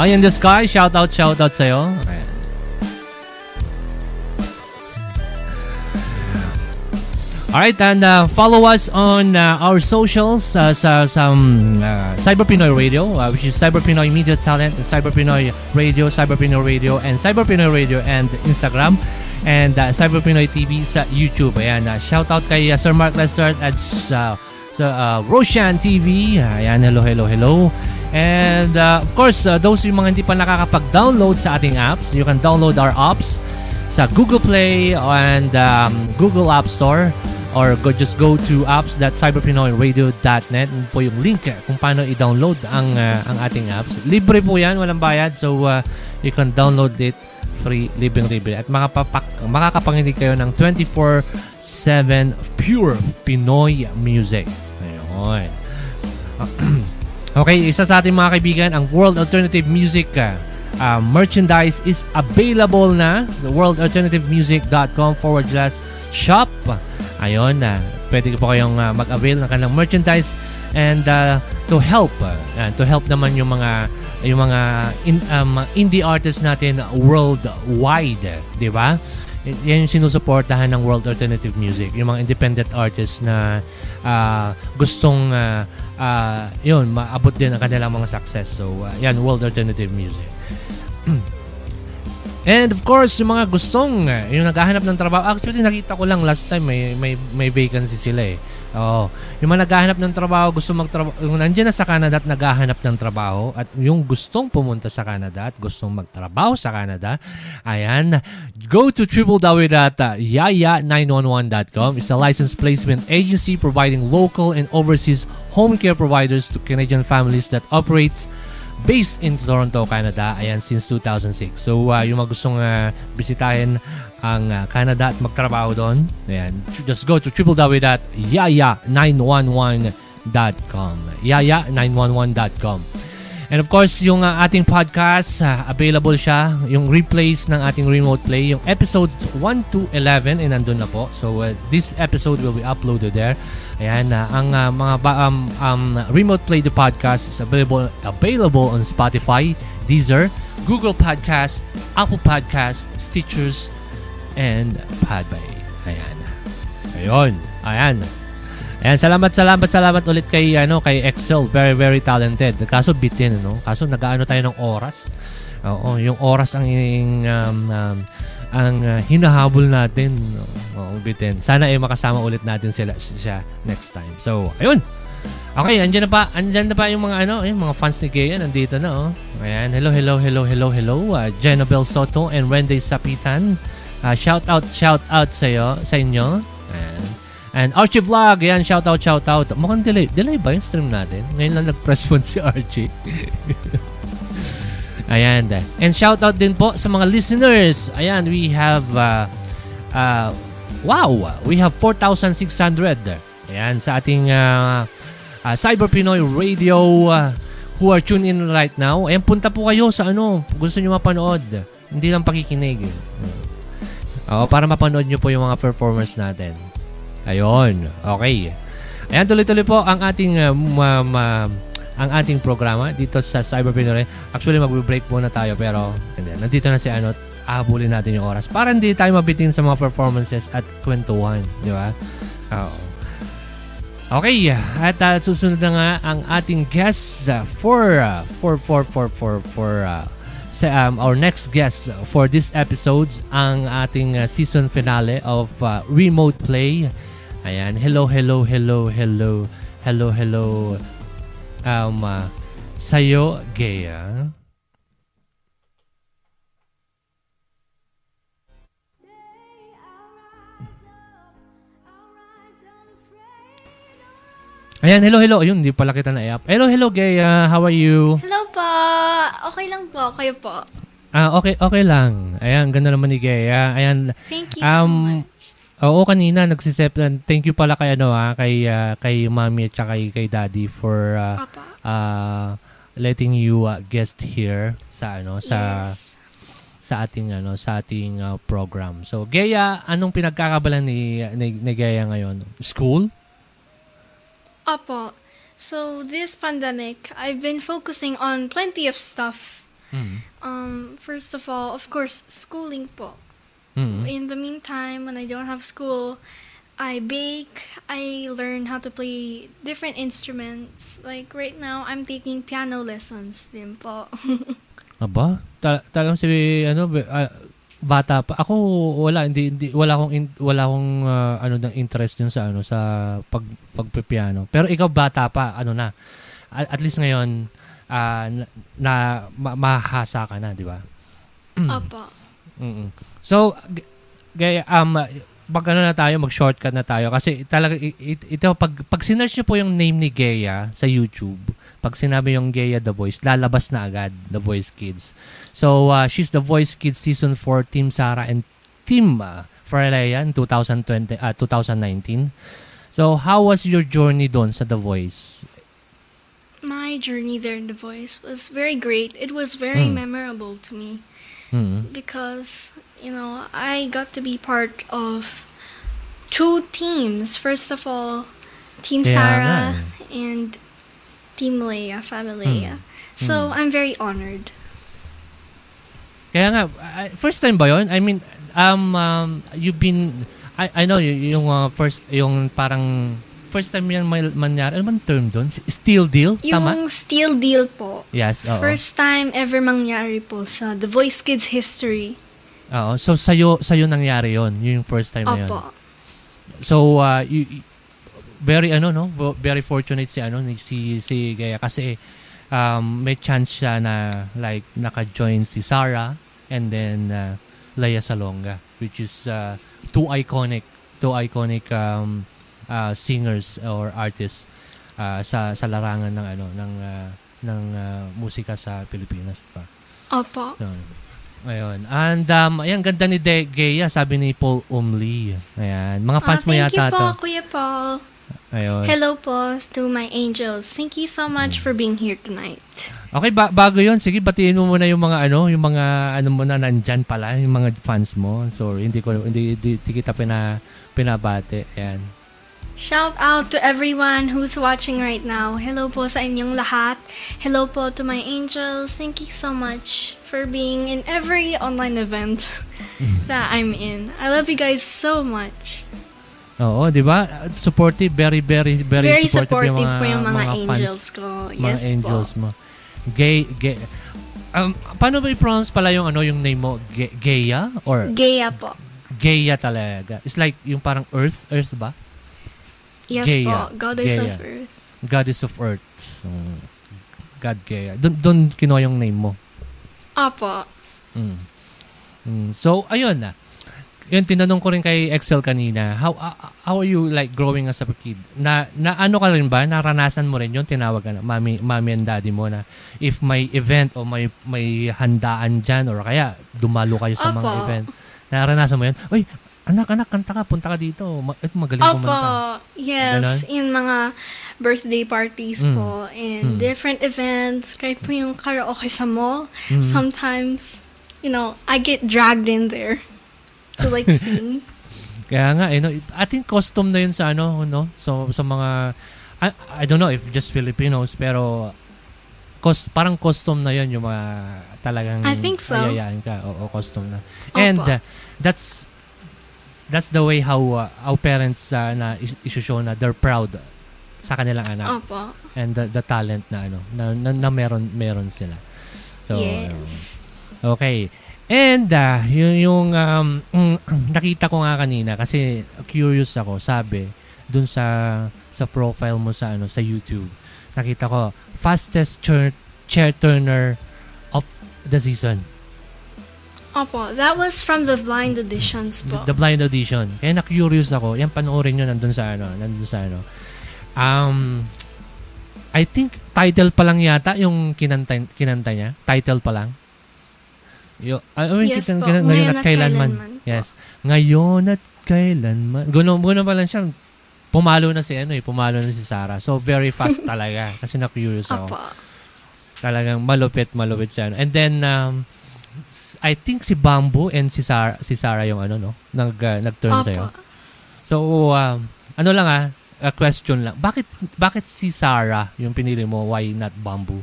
Ay, in the sky, shout out, shout out sa'yo. Ayan. Alright, and uh, follow us on uh, our socials uh, sa, sa um, uh, Radio, uh, which is Cyber Pinoy Media Talent, Cyber Pinoy Radio, Cyber Pinoy Radio, and Cyber Pinoy Radio and Instagram, and uh, Cyber Pinoy TV sa YouTube. Ayan, uh, shout out kay uh, Sir Mark Lester at sa, uh, Roshan TV. Ayan, hello, hello, hello. And uh, of course, uh, those yung mga hindi pa nakakapag-download sa ating apps, you can download our apps sa Google Play and um, Google App Store or go, just go to apps.cyberpinoyradio.net po yung link eh, kung paano i-download ang uh, ang ating apps. Libre po yan, walang bayad. So, uh, you can download it free, libreng-libre. At makapapak, makakapanginig kayo ng 24-7 pure Pinoy music. Ayun. *clears throat* okay, isa sa ating mga kaibigan, ang World Alternative Music uh, uh, merchandise is available na. The worldalternativemusic.com forward slash shop. Ayun na. pwede po kayong uh, mag-avail ng kanilang merchandise and uh, to help uh, to help naman yung mga yung mga in, um, indie artists natin worldwide, 'di ba? Yan yung sinusuportahan ng World Alternative Music, yung mga independent artists na uh, gustong uh, uh, yun, maabot din ang kanilang mga success. So, uh, yan, World Alternative Music. And of course, yung mga gustong, yung naghahanap ng trabaho, actually nakita ko lang last time may may may vacancy sila eh. Oo. Yung mga naghahanap ng trabaho, gusto magtrabaho, yung nandiyan na sa Canada at naghahanap ng trabaho at yung gustong pumunta sa Canada at gustong magtrabaho sa Canada, ayan, go to www.yaya911.com. It's a licensed placement agency providing local and overseas home care providers to Canadian families that operates based in Toronto, Canada. Ayan, since 2006. So, uh, yung mga gustong uh, bisitahin ang uh, Canada at magtrabaho doon, ayan, just go to www.yaya911.com yaya911.com And of course, yung uh, ating podcast, uh, available siya, yung replays ng ating remote play, yung episodes 1 to 11, ay nandun na po. So, uh, this episode will be uploaded there. Ayan, uh, ang uh, mga ba- um, um, remote play the podcast is available available on Spotify, Deezer, Google Podcast, Apple Podcast, Stitchers, and Podbay. Ayan. Ayun. Ayan. Ayan, salamat, salamat, salamat ulit kay, ano, kay Excel. Very, very talented. Kaso bitin, ano? Kaso nag-ano tayo ng oras. Oo, yung oras ang um, um, ang uh, hinahabol natin. Oo, bitin. Sana ay makasama ulit natin sila siya next time. So, ayun. Okay, andyan na pa, andyan na pa yung mga ano, yung mga fans ni Gaya nandito na oh. Ayan, hello, hello, hello, hello, hello. Uh, Jenabel Soto and Wendy Sapitan. Uh, shout out, shout out sa iyo, sa inyo. Ayan. And Archie Vlog, ayan, shoutout, shoutout. Mukhang delay. Delay ba yung stream natin? Ngayon lang nag-press *laughs* si Archie. *laughs* ayan. And shoutout din po sa mga listeners. Ayan, we have, uh, uh, wow, we have 4,600. Ayan, sa ating uh, uh, Cyber Pinoy Radio uh, who are tuned in right now. Ayan, punta po kayo sa ano, gusto nyo mapanood. Hindi lang pakikinig. Oo, para mapanood nyo po yung mga performers natin. Ayun. Okay. Ayan, tuloy-tuloy po ang ating uh, ma, ma, ang ating programa dito sa Cyber Pinoy. Actually, mag-break muna tayo pero hindi, nandito na si ano, ahabulin natin yung oras para hindi tayo mabitin sa mga performances at kwentuhan. Di ba? Oo. Okay, at uh, susunod na nga ang ating guest uh, for, uh, for, for, for, for, for, uh, sa, um, our next guest for this episodes ang ating uh, season finale of uh, Remote Play. Ayan, hello, hello, hello, hello, hello, hello, um, uh, sa'yo, Gea. Ayan, hello, hello. Ayun, hindi pala kita na-up. Hello, hello, Gea. How are you? Hello po. Okay lang po. Kayo po. Ah, okay, okay lang. Ayan, ganda naman ni Gea. Ayan. Thank you um, so much. Oo, kanina nagsisep. Thank you pala kay ano ah, kay ah, kay Mami at kay, kay Daddy for uh, uh, letting you uh, guest here sa ano sa Yes. sa ating ano sa ating uh, program. So, Gea, anong pinagkakabalan ni ni, ni Gea ngayon? School? Apo. So this pandemic, I've been focusing on plenty of stuff. Mm. Um, first of all, of course, schooling po. Mm. In the meantime, when I don't have school, I bake. I learn how to play different instruments. Like right now, I'm taking piano lessons din po. *laughs* Aba, ta- talagang si ano ah, bata pa. Ako wala hindi, hindi wala akong in- wala akong ah, ano ng interest dun sa ano sa pag pagpipiano. Pero ikaw bata pa, ano na. At, at least ngayon ah, na, na ma- mahasa ka na, di ba? Apo. Mm-mm. So, gaya, um, pag ano na tayo, mag-shortcut na tayo. Kasi talaga, i- i- ito, pag, pag sinearch nyo po yung name ni Gea sa YouTube, pag sinabi yung Gea The Voice, lalabas na agad The Voice Kids. So, uh, she's The Voice Kids Season 4, Team Sarah and Team uh, Faralea in 2020, uh, 2019. So, how was your journey doon sa The Voice? My journey there in The Voice was very great. It was very Hmm. memorable to me Mm. because, you know, I got to be part of two teams. First of all, Team Kaya Sarah nga and Team Leia, Family Leia. Hmm. So I'm very honored. Kaya nga, first time ba yon? I mean, um, um, you've been, I, I know, yung uh, first, yung parang, first time yan may mangyari, ano bang term doon? Steel deal? Tama? Yung Steel Deal po. Yes, oo. First time ever mangyari po sa The Voice Kids history. Oo, so sa'yo, sa'yo nangyari yon yung first time na yun. Opo. So, uh, you, very ano no, very fortunate si ano si si Gaya kasi um, may chance siya na like naka-join si Sarah and then uh, Leia Salonga which is uh, two iconic two iconic um, uh, singers or artists uh, sa sa larangan ng ano ng uh, ng uh, musika sa Pilipinas pa. Opo. So, ayun. And um, ayan, ganda ni De Gea, sabi ni Paul Umli. Ayan. Mga fans Ah, mo thank yata you po, to. Kuya Paul. Ayun. Hello po to my angels. Thank you so much for being here tonight. Okay, ba- bago yon sige, batiin mo muna yung mga ano, yung mga ano mo na nandyan pala, yung mga fans mo. Sorry, hindi ko hindi, hindi, hindi kita pina pinabate. Ayan. Shout out to everyone who's watching right now. Hello po sa inyong lahat. Hello po to my angels. Thank you so much for being in every online event *laughs* that I'm in. I love you guys so much. Oo, 'di ba? Supportive, very very very, Very supportive, supportive yung mga, po yung mga fans, angels ko. Mga Yes po. angels mo. Gay gay Um, paano ba i-pronounce pala yung ano yung name mo? Ge- Gaya or Gaya po. Gaya talaga? It's like yung parang Earth, Earth ba? Yes Gaya. po. Goddess of Gaya. Earth. Goddess of Earth. Mm. God Gaya. Doon doon kinuha yung name mo. Apo. Mm. Mm. So, ayun na. yun, tinanong ko rin kay Excel kanina, how uh, how are you like growing as a kid? Na, na ano ka rin ba? Naranasan mo rin yun? Tinawag ka na, mami, mami and daddy mo na if may event o may may handaan dyan or kaya dumalo kayo sa mga Opo. event. Naranasan mo yun? Uy, anak, anak, kanta ka, punta ka dito. Ma- ito, magaling Opo, kumanta. yes. Ganon? In mga birthday parties Mm. po and Mm. different events. Kahit po yung karaoke sa mall. Mm. Sometimes, you know, I get dragged in there to like *laughs* sing. Kaya nga, eh, no, I think custom na yun sa ano, no? So, sa mga, I, I don't know if just Filipinos, pero cost, parang custom na yun yung mga talagang I think so. ayayaan ka. Oo, custom na. And uh, that's that's the way how uh, how parents uh, na is- isushow na they're proud sa kanilang anak. Opo. And the, the talent na ano, na, na, na meron meron sila. So, yes. Okay. And uh, yung, yung um, *clears throat* nakita ko nga kanina kasi curious ako, sabi dun sa sa profile mo sa ano sa YouTube. Nakita ko fastest chair, chair turner of the season. Opo, that was from the blind auditions po. The blind audition. Kaya na-curious ako. Yan panoorin nyo nandun sa ano, nandun sa ano. Um, I think title pa lang yata yung kinanta, kinanta niya. Title pa lang. Yo, I mean, Yes kitang- po. kina- ngayon, at kailanman. kailanman. Yes. Ngayon at kailanman. Guno, guno pa lang siya. Pumalo na si ano eh. Pumalo na si Sarah. So, very fast *laughs* talaga. Kasi na-curious ako. Opo. Talagang malupit, malupit siya. And then, um, I think si Bamboo and si Sarah, si Sarah yung ano, no? Nag, uh, nag-turn Opo. sa'yo. So, um, ano lang ah, a question lang. Bakit, bakit si Sarah yung pinili mo? Why not Bamboo?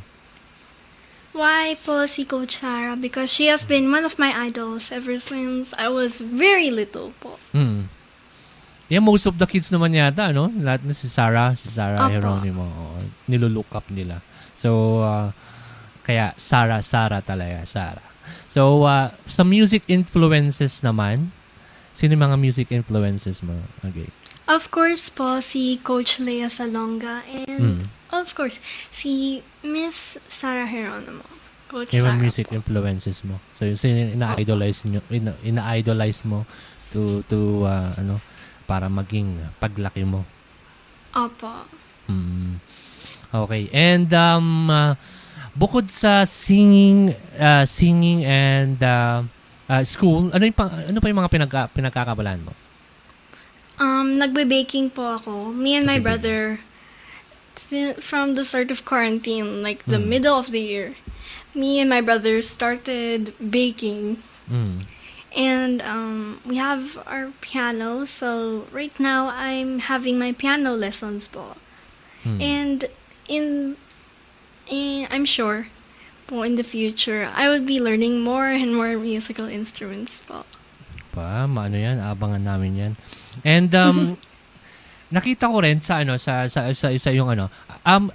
Why po si Coach Sarah? Because she has been one of my idols ever since I was very little po. Hmm. Yeah, most of the kids naman yata, no? Lahat na si Sarah, si Sarah Opo. Geronimo. oo. Nilulook up nila. So, uh, kaya Sarah, Sarah talaga, Sarah. So, uh, sa music influences naman, sino mga music influences mo? Okay. Of course po, si Coach Lea Salonga and Mm. of course, si Miss Sarah Geronimo. Coach Yung Sarah music po. influences mo. So, yung sino yung ina-idolize, nyo, ina- ina-idolize mo to, to uh, ano, para maging paglaki mo. Opo. Mm. Okay. And um uh, bukod sa singing uh, singing and uh, uh, school, ano yung ano pa yung mga pinagka, pinagkakabalan mo? Um, nagbe-baking po ako. Me and my brother, th- from the start of quarantine, like the Mm. middle of the year, me and my brother started baking. Mm. And um, we have our piano, so right now I'm having my piano lessons po. Hmm. And in, in I'm sure po in the future I would be learning more and more musical instruments po. Pa, maano yan, abangan namin yan. And um *laughs* nakita ko rin sa ano sa sa sa isa yung ano um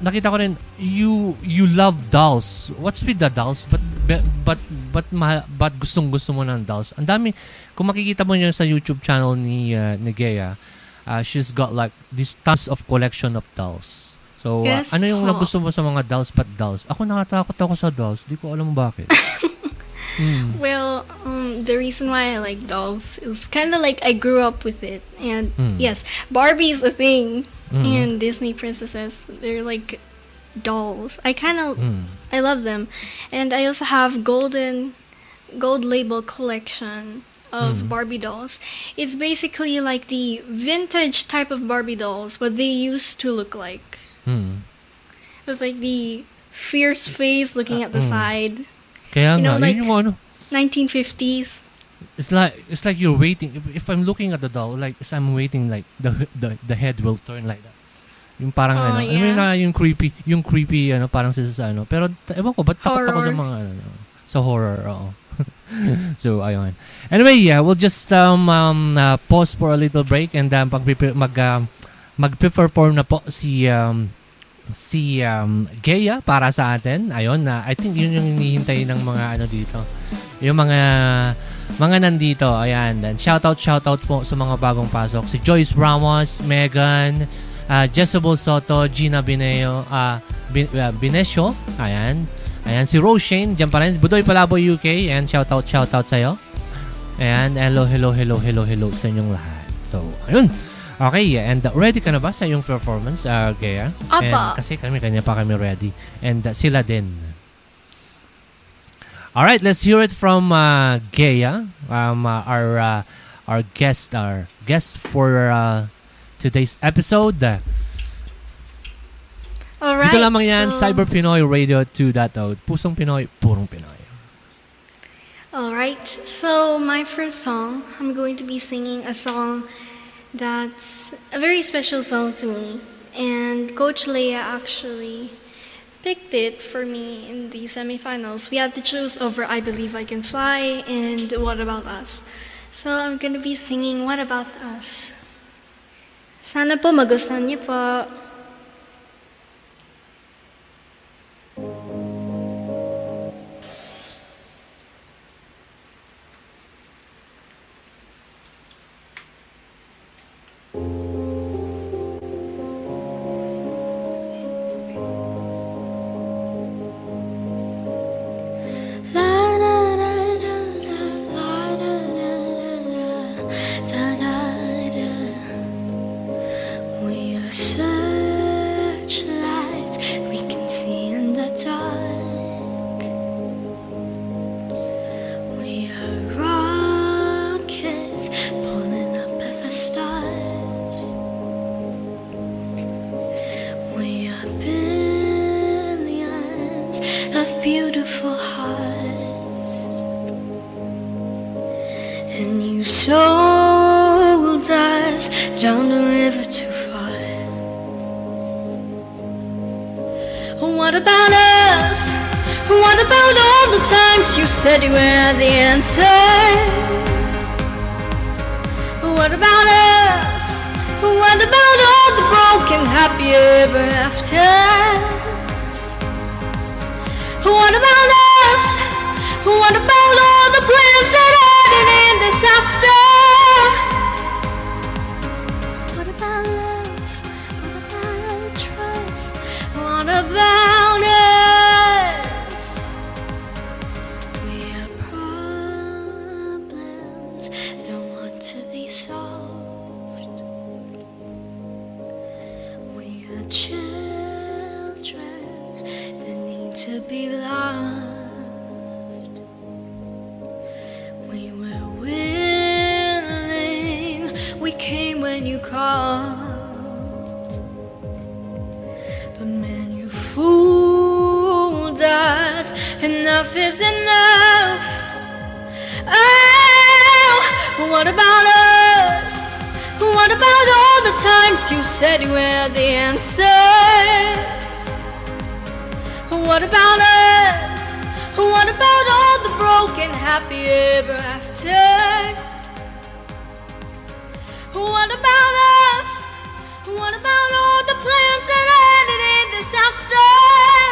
nakita ko rin you you love dolls. What's with the dolls? But but but but, ma, but gustong gusto mo ng dolls. Ang dami kung makikita mo yun sa YouTube channel ni uh, ni Gea, uh, she's got like this tons of collection of dolls. So, uh, Yes ano yung po. nagusto mo sa mga dolls but dolls? Ako nakatakot ako sa dolls. Di ko alam bakit. *laughs* Hmm. Well, um, the reason why I like dolls is kind of like I grew up with it, and Mm. yes, Barbie's a thing, Mhm. and Disney princesses they're like dolls. I kind of Mm. I love them, and I also have golden gold label collection of Mhm. Barbie dolls. It's basically like the vintage type of Barbie dolls, what they used to look like. Hmm. was like the fierce face looking at the Mm. side. Kaya You nga, know, like- yun yung ano, 1950s. It's like it's like you're waiting. If, if I'm looking at the doll, like as I'm waiting, like the the the head will turn like that. Yung parang Oh, ano, alam mo yung, yeah. na- yung creepy, yung creepy ano, parang sa, sa ano. Pero ewan ko, ba't takot ako sa mga ano, sa horror, oo. *laughs* so ayun. Anyway, yeah, we'll just um, um uh, pause for a little break and um, pag mag um, mag-perform na po si um, si um, Gea para sa atin. Ayun na, I think yun yung hinihintay ng mga ano dito. Yung mga mga nandito, ayan. Then shoutout, shoutout po sa mga bagong pasok. Si Joyce Ramos, Megan, uh, Jezebel Soto, Gina Bineo, uh, Bin, uh, Binesio, ayan. Ayan, si Rose Shane, dyan pa rin. Budoy Palabo UK, and shoutout, shoutout sa'yo. Ayan, hello, hello, hello, hello, hello sa inyong lahat. So, ayun. Okay, and uh, ready ka na ba sa iyong performance, uh, Gea? Apa. And, kasi kami, kanya pa kami ready. And uh, sila din. Alright, let's hear it from uh, Gea, um, uh, our uh, our guest, our guest for uh, today's episode. Alright. Dito lamang yan, so, Cyber Pinoy Radio 2.0. Pusong Pinoy, purong Pinoy. Alright. So, my first song, I'm going to be singing a song that's a very special song to me. And Coach Leia actually picked it for me in the semifinals. We had to choose over I Believe I Can Fly and What About Us. So, I'm going to be singing What About Us. Sana po magustuhan niyo po. Us down the river too far. What about us? What about all the times you said you had the answer? What about us? What about all the broken happy ever afters? What about us? What about all the plans that ended in disaster? Enough is enough. Oh, what about us? What about all the times you said you had the answers? What about us? What about all the broken happy ever afters? What about us? What about all the plans that ended in disaster?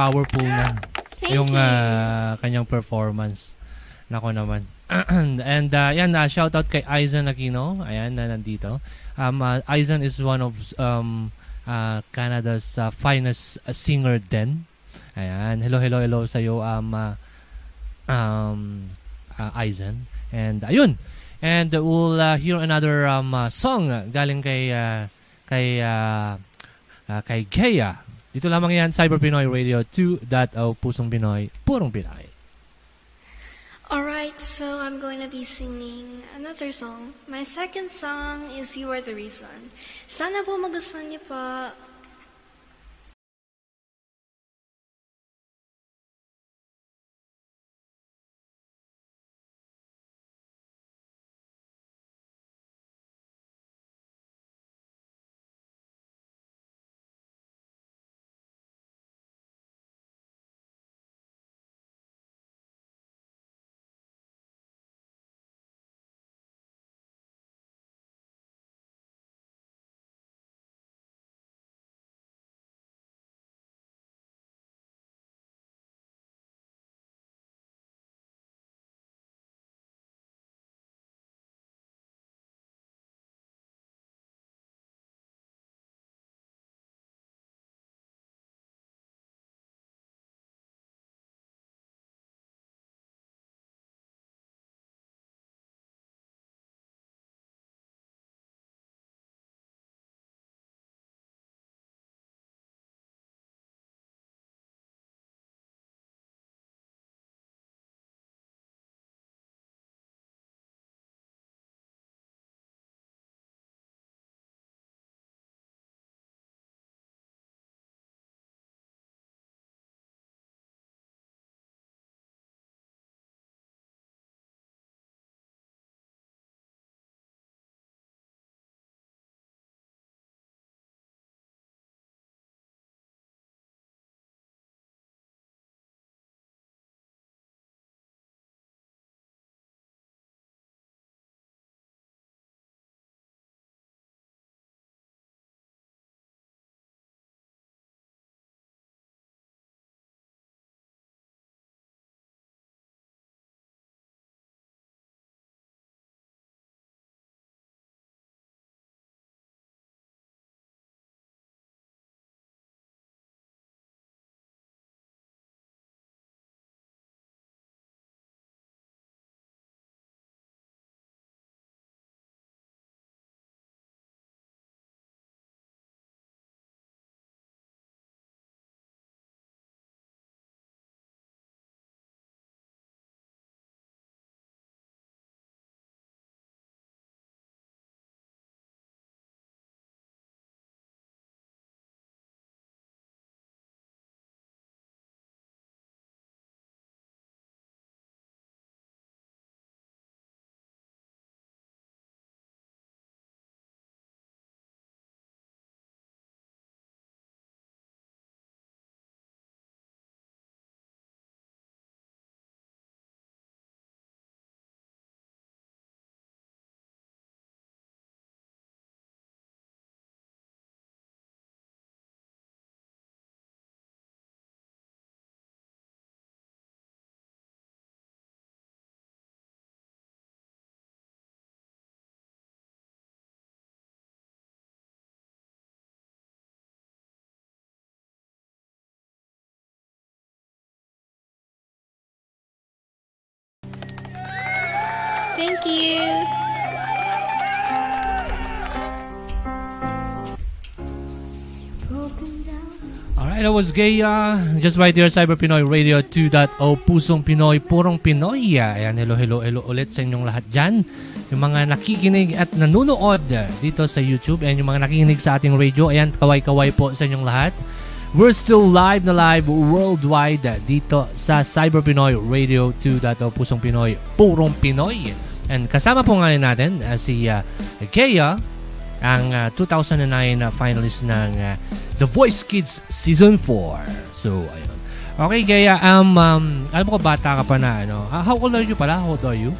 Powerful na Thank yung you. ah, kanyang performance. Nako naman. *clears throat* And uh, yan, uh, shout out kay Aizen Aquino. Ayan, na nandito. Um, uh, Aizen is one of um, uh, Canada's uh, finest uh, singer din. Ayan, hello, hello, hello sa iyo, um, uh, um, uh, Aizen. And ayun. And uh, we'll uh, hear another um, uh, song uh, galing kay uh, kay uh, uh, kay Gea. Dito lamang yan, Cyber Pinoy Radio 2.0, Pusong Pinoy, Purong Pinoy. Alright, so I'm going to be singing another song. My second song is You Are the Reason. Sana po magustuhan niyo pa. Thank you. Alright, that was Gaya. Just right here, Cyber Pinoy Radio 2.0, Pusong Pinoy, Purong Pinoy. Ayan, hello, hello, hello ulit sa inyong lahat dyan. Yung mga nakikinig at nanonood dito sa YouTube and yung mga nakikinig sa ating radio. Ayan, kaway-kaway po sa inyong lahat. We're still live na live worldwide dito sa Cyber Pinoy Radio 2.0, Pusong Pinoy, Purong Pinoy. And kasama po ngayon natin uh, si uh, Gaya, ang uh, 2009 na finalist ng uh, The Voice Kids Season 4. So, ayun. Okay, Gaya, um, um, alam ko bata ka pa na, ano? Ah, how old are you pala? How old are you?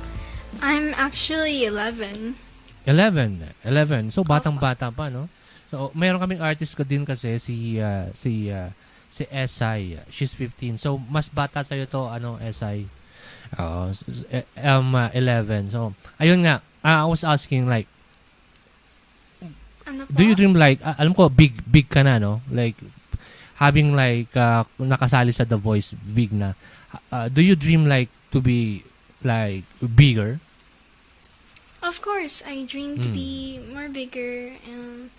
I'm actually 11. 11. 11. So, batang-bata pa, no? So, mayroon kaming artist ko din kasi, si, uh, si, uh, si SI. She's 15. So, mas bata sa'yo to, ano, SI. S- eh, um, uh, 11. So, ayun nga. uh, I was asking, like, Ano po? do you dream like, ah, alam ko, big, big ka na, no? Like, having like, uh, nakasali sa The Voice, big na. Uh, do you dream like, to be, like, bigger? Of course, I dream to Mm. be more bigger and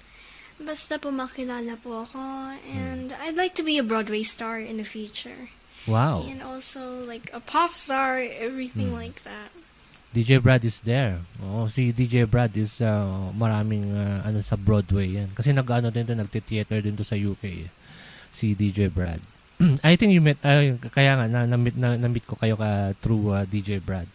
basta po makilala po ako and I'd like to be a Broadway star in the future. Wow. And also like a pop star, everything Mm. like that. DJ Brad is there. Oh, si DJ Brad is uh, maraming uh, ano sa Broadway yan. Kasi nag-ano din to, nagte-theater din to sa UK. eh. Si DJ Brad. *clears throat* I think you met ay, kaya nga na, na-meet na, na-meet ko kayo ka through uh, DJ Brad.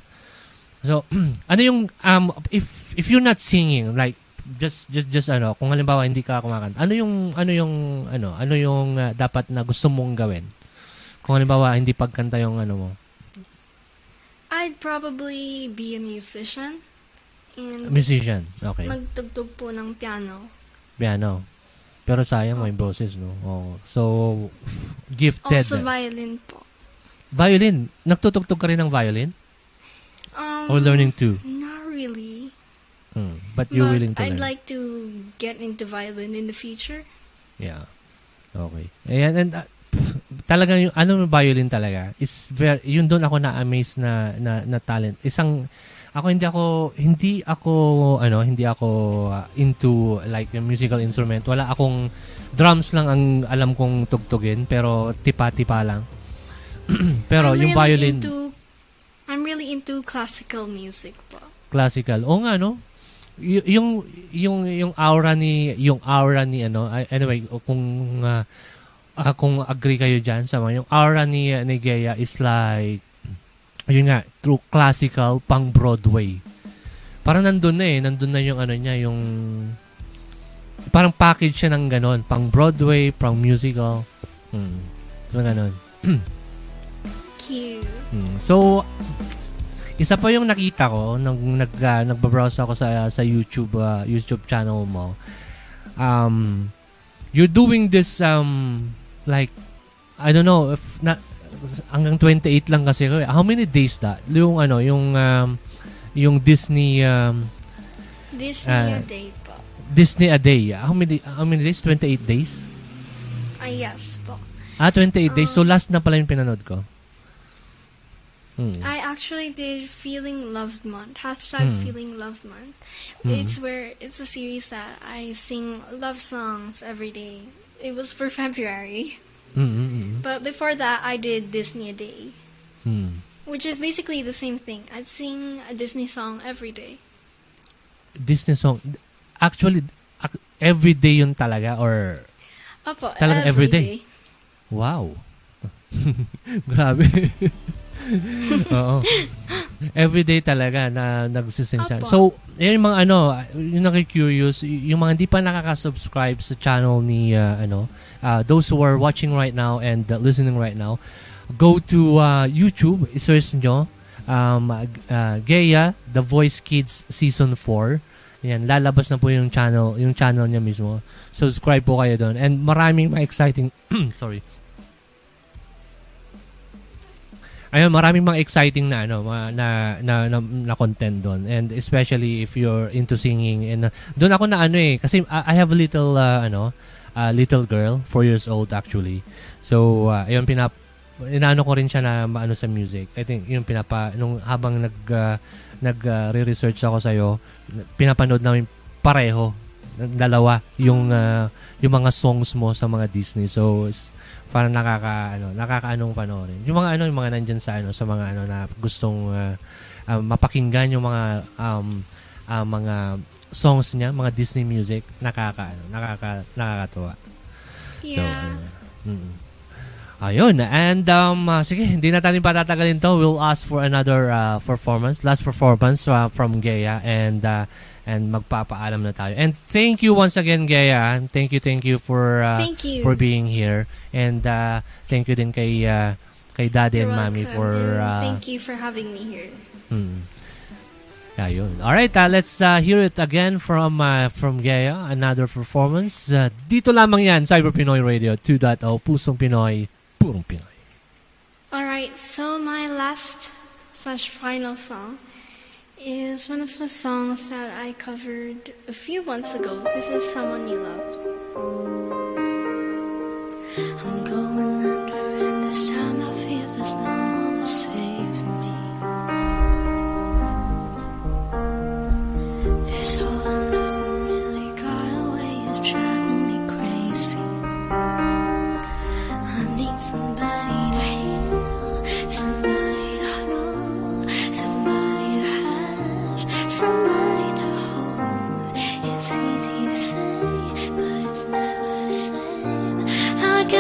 So, *clears throat* ano yung um if if you're not singing like just just just ano, kung halimbawa hindi ka kumakanta, ano yung ano yung ano, ano yung uh, dapat na gusto mong gawin? Kung halimbawa hindi pagkanta yung ano mo. I'd probably be a musician and Musician. Okay. magtugtog po ng piano. Piano. Pero sayang may boses, no? Oh. So, gifted. Also violin po. violin. Nagtutugtog ka rin ng violin? Um, Or learning to? Not really. Hmm. But you're But willing to I'd learn. like to get into violin in the future. Yeah. Okay. Ayan, and uh, pff, talagang yung ano yung violin talaga is very yun doon ako na-amaze na, na na talent. Isang ako hindi ako hindi ako ano, hindi ako uh, into like a musical instrument. Wala akong drums lang ang alam kong tugtugin pero tipa-tipa lang. *clears throat* pero I'm yung really violin Into, I'm really into classical music po. classical. Oo nga no. Y- yung yung yung aura ni yung aura ni ano ay- anyway kung ah, ah, kung agree kayo diyan sa mga yung aura ni ni Gea is like yun nga true classical pang Broadway. Parang nandun na eh, nandun na yung ano niya, yung parang package siya ng ganon, pang Broadway, pang musical. Hmm. So ganon. *clears throat* Cute. Hmm. So, isa pa yung nakita ko nang nag uh, nagbabrowse ako sa sa YouTube uh, YouTube channel mo. Um you're doing this um like I don't know if na hanggang 28 lang kasi ko. eh. How many days that? Yung ano, yung um, yung Disney um, Disney Ah. a day po. Disney a day. How many how many days? 28 days? Ah, yes po. Ah, 28 days. So last na pala yung pinanood ko. Hmm. I actually did Feeling Loved Month. Hashtag Hmm. Feeling Loved Month. Hmm. It's where it's a series that I sing love songs every day. It was for February. Mm-hmm. But before that, I did Disney a day, Hmm. which is basically the same thing. I'd sing a Disney song every day. Disney song. Actually, every day yun talaga or Opo, talagang every every day? day. Wow. *laughs* Grabe. *laughs* *laughs* Oo. Everyday talaga na nagsising siya. Opo. So, yun yung mga ano, yung nakikurious, yung mga hindi pa nakaka-subscribe sa channel ni, uh, ano, uh, those who are watching right now and uh, listening right now, go to uh, YouTube, search nyo, um, uh, Geya, The Voice Kids Season 4. Yan, lalabas na po yung channel, yung channel niya mismo. Subscribe po kayo doon. And maraming exciting, *clears throat* sorry, Ayun, maraming mga exciting na ano, mga, na, na, na, na content doon. And especially if you're into singing. And uh, doon ako na ano eh, kasi I, I have a little, uh, ano, a little girl, 4 years old actually. So, uh, ayun, pinap, inaano ko rin siya na maano sa music. I think yung pinapa, nung habang nag, uh, nag uh, re-research ako sa'yo, pinapanood namin pareho, dalawa, yung, uh, yung mga songs mo sa mga Disney. So, parang nakaka ano nakakaanong panoorin yung mga ano yung mga nandyan sa ano sa mga ano na gustong uh, uh, mapakinggan yung mga um uh, mga songs niya mga Disney music nakaka ano nakaka nakakatuwa so Yeah. ano, mm. Ayun. And um, ah, sige, hindi na tayo patatagalin to. We'll ask for another uh, performance, last performance uh, from Gea and uh, and magpapaalam na tayo. And thank you once again, Gaya. Thank you, thank you for uh, Thank you. for being here. And uh, thank you din kay uh, kay Daddy and You're Mommy welcome, for uh, thank you for having me here. Hmm. Ayun. All right, uh, let's uh, hear it again from uh, from Gea, another performance. Uh, dito lamang 'yan, Cyber Pinoy Radio 2.0, Pusong Pinoy, Purong Pinoy. Alright, so my last slash final song is one of the songs that I covered a few months ago. This is Someone You Loved. I'm going under,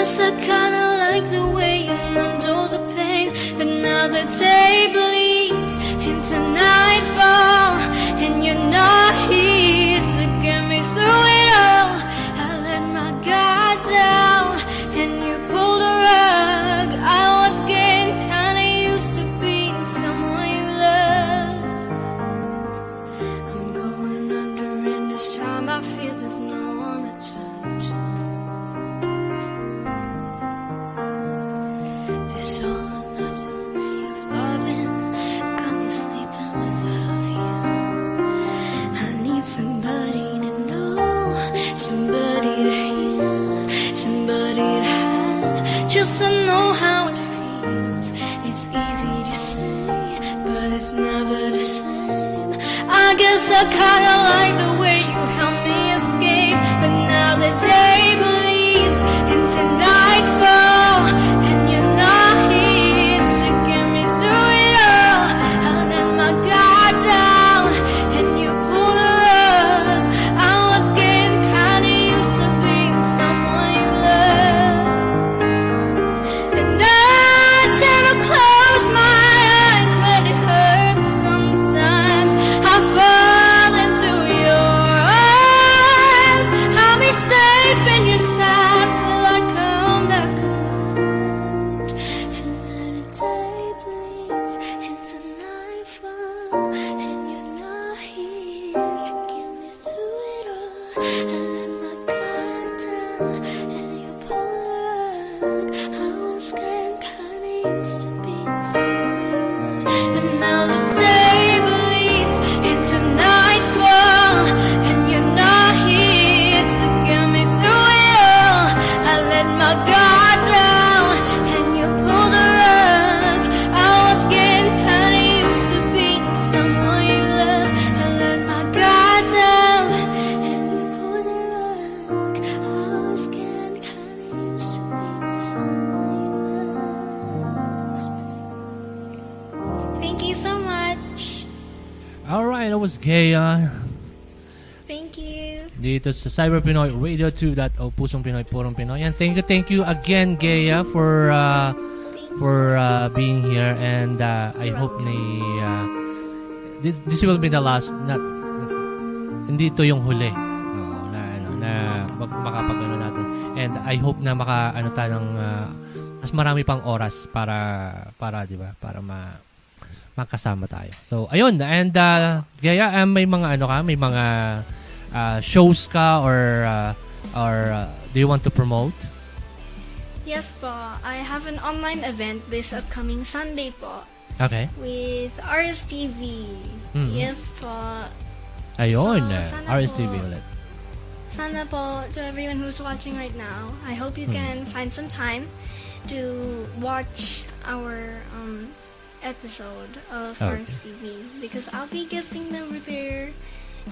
I kinda like the way you all the pain, but now the day bleeds into nightfall, and you're not here to get me through it I kinda like the way you help me escape, but now the day sa Cyber Pinoy Radio 2.0 Pusong Pinoy Purong Pinoy. And thank you, thank you again, Gea, for uh, for uh, being here. And uh, I hope ni uh, this, this will be the last. Not, hindi ito yung huli. Oo, na ano na mag, makapag ano natin. And I hope na maka ano tayo ng uh, mas marami pang oras para para 'di ba? Para ma makasama tayo. So, ayun. And, uh, Gaya, um, may mga ano ka? May mga uh, shows ka or uh, or uh, do you want to promote? Yes po, I have an online event this upcoming Sunday po Okay. with RSTV. Mhm. Yes po. Ayun. So, RSTV po- ulit. Sana po to everyone who's watching right now, I hope you Hmm. can find some time to watch our um, episode of Okay. RSTV because I'll be guesting over there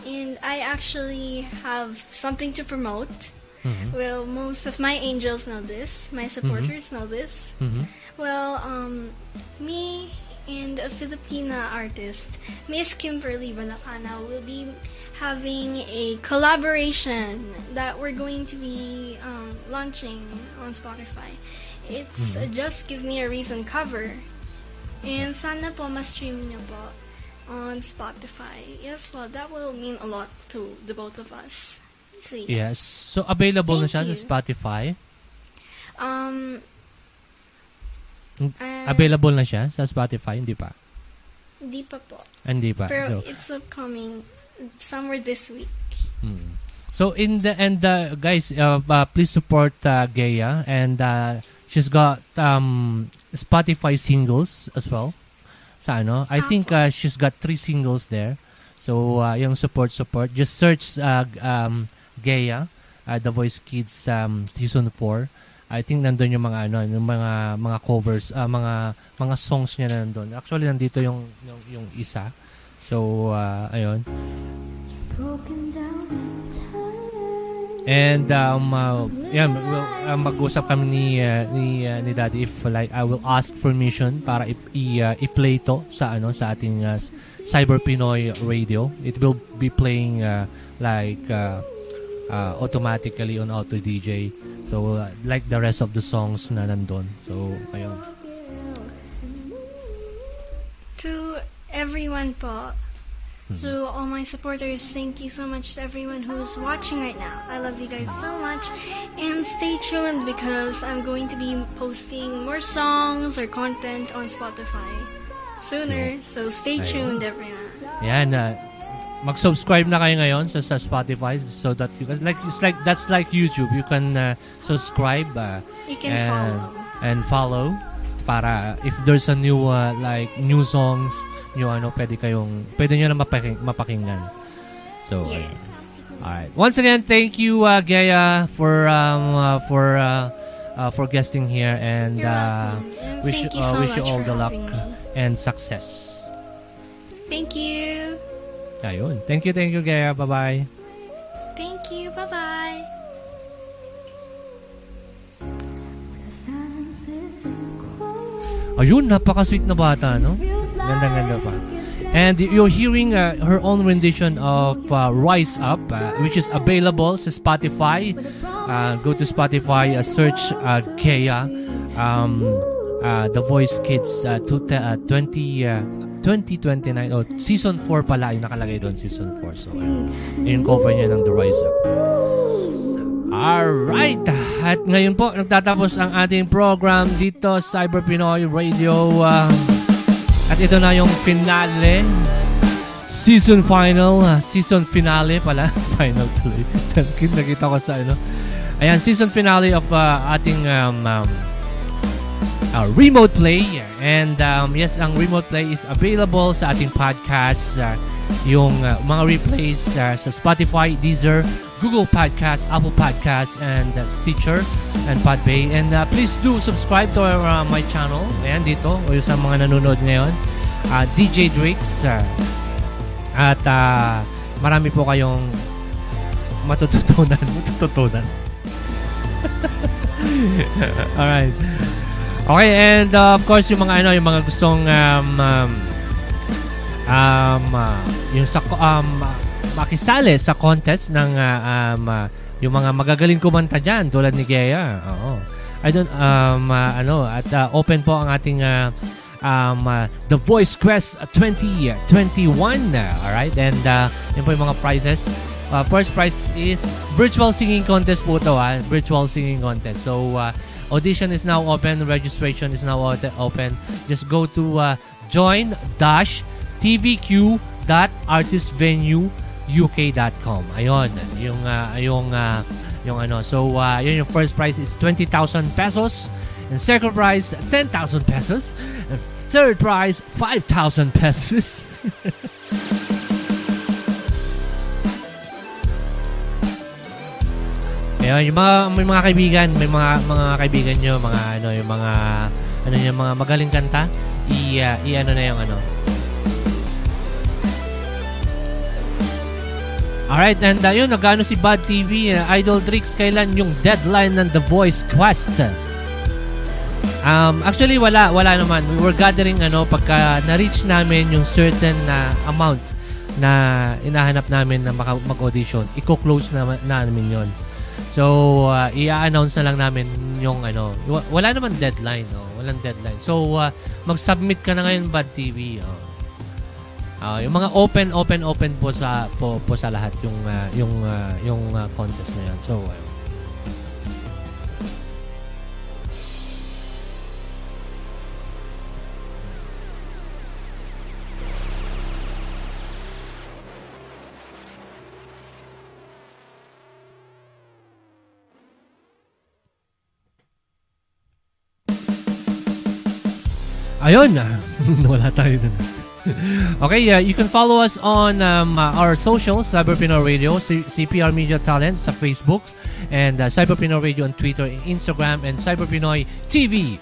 and I actually have something to promote. Mhm. Well, most of my angels know this, my supporters know this. Mhm. Well, um, me and a Filipina artist, Miss Kimberly Balacana, will be having a collaboration that we're going to be um, launching on Spotify. It's Mm. a Just Give Me a Reason cover. And sana po ma-stream niyo po on Spotify. Yes, well, that will mean a lot to the both of us. So, Yes. So, available na siya Thank sa. Spotify. Um, Mm, Ah. available na siya sa Spotify, hindi pa? Hindi pa po. Hindi pa. Pero So, it's upcoming somewhere this week. mm. So in the end, uh, guys, uh, uh, please support uh, Gaya, and uh, she's got um, Spotify singles as well. Sa ano, I think uh, she's got three singles there. So uh, yung support support, just search uh, um, Gaya, uh, The Voice Kids um, season 4. I think nandun yung mga ano, yung mga mga covers, uh, mga mga songs niya na nandun. Actually nandito yung yung, yung isa. So uh, ayun. And um uh, yeah, we'll, uh, mag-usap kami ni uh, ni uh, ni Daddy if like I will ask permission para i, i- uh, i-play to sa ano sa ating uh, Cyber Pinoy radio. It will be playing uh, like uh, uh, automatically on auto DJ. So uh, like the rest of the songs na nandun. So ayun. To everyone po, to all my supporters, thank you so much to everyone who's watching right now. I love you guys so much. And stay tuned because I'm going to be posting more songs or content on Spotify sooner. So stay Ayun. tuned, everyone. Yan uh, mag-subscribe na kayo ngayon sa, sa Spotify so that you guys like it's like that's like YouTube. You can uh, subscribe uh, You can and, follow. and follow para if there's a new uh, like new songs, new ano, pwede kayong pwede niyo na mapaking, mapakinggan. So, ayun. Alright. Once again, thank you uh, Gaya for um uh, for uh, uh, for guesting here and You're uh. And wish thank you uh, so wish you all the luck me. and success. Thank you. Ayun. Thank you, thank you Gaya. Bye-bye. Thank you. Bye bye. Ayun, napaka-sweet na bata, no? Ganda-ganda pa. And you're hearing uh, her own rendition of uh, Rise Up, uh, which is available sa Spotify. Uh, go to Spotify, uh, search uh, Kea, um, uh, The Voice Kids uh, to, uh, 20, uh, 2029. Oh, season 4 pala yung nakalagay doon, season 4. So, uh, cover niya ng The Rise Up. Alright! At ngayon po, nagtatapos ang ating program dito Cyber Pinoy Radio. ah, at ito na yung finale. Season final. ah, season finale pala. *laughs* final tuloy. *laughs* Nakita ko sa ano. Ayan, season finale of ah, ating um, um, uh, remote play. And um, yes, ang remote play is available sa ating podcast. uh, yung uh, mga replays uh, sa Spotify, Deezer, Google Podcast, Apple Podcast, and uh, Stitcher, and Podbay. And uh, please do subscribe to our, uh, my channel. Ayan, dito. O sa mga nanonood ngayon. Uh, DJ Drakes. uh, at uh, marami po kayong matututunan. *laughs* Matututunan. *laughs* Alright. Okay, and uh, of course yung mga ano, yung mga gustong um, um, um uh, yung sa um makisali sa contest ng uh, um uh, yung mga magagaling kumanta diyan tulad ni Gea. Oo. I don't um uh, ano at uh, open po ang ating uh, um uh, The Voice Quest 2021. all right? And uh, yun po yung mga prizes. Uh, first prize is virtual singing contest po to ah. Virtual singing contest. So uh, audition is now open, registration is now open. Just go to uh, join dash tvq.artistvenueuk.com. Ayun, yung uh, yung uh, yung ano. So uh, yun yung first prize is 20,000 pesos. And second prize 10,000 pesos. And third prize 5,000 pesos. *laughs* Ayun, yung mga may mga kaibigan, may mga mga kaibigan nyo, mga ano, yung mga ano yung mga magaling kanta, i uh, i ano na yung ano. Alright, and uh, yun, nagano si Bad TV, uh, Idol Tricks, kailan yung deadline ng The Voice Quest? Um, actually, wala, wala naman. We were gathering, ano, pagka na-reach namin yung certain na amount na inahanap namin na mag-audition, i-close na, namin yon So, uh, i-announce na lang namin yung ano, wa- wala naman deadline, no? Walang deadline. So, uh, mag-submit ka na ngayon Bad TV, oh. Ah, yung mga open open open po sa po, po sa lahat yung uh, yung uh, yung uh, contest na yan. So, ayun. Ayun. *laughs* Wala tayo dun. Okay, uh, you can follow us on um, uh, our socials, Cyber Pinoy Radio, C- CPR Media Talent sa Facebook, and uh, Cyber Radio on Twitter, Instagram, and Cyber Pinoy TV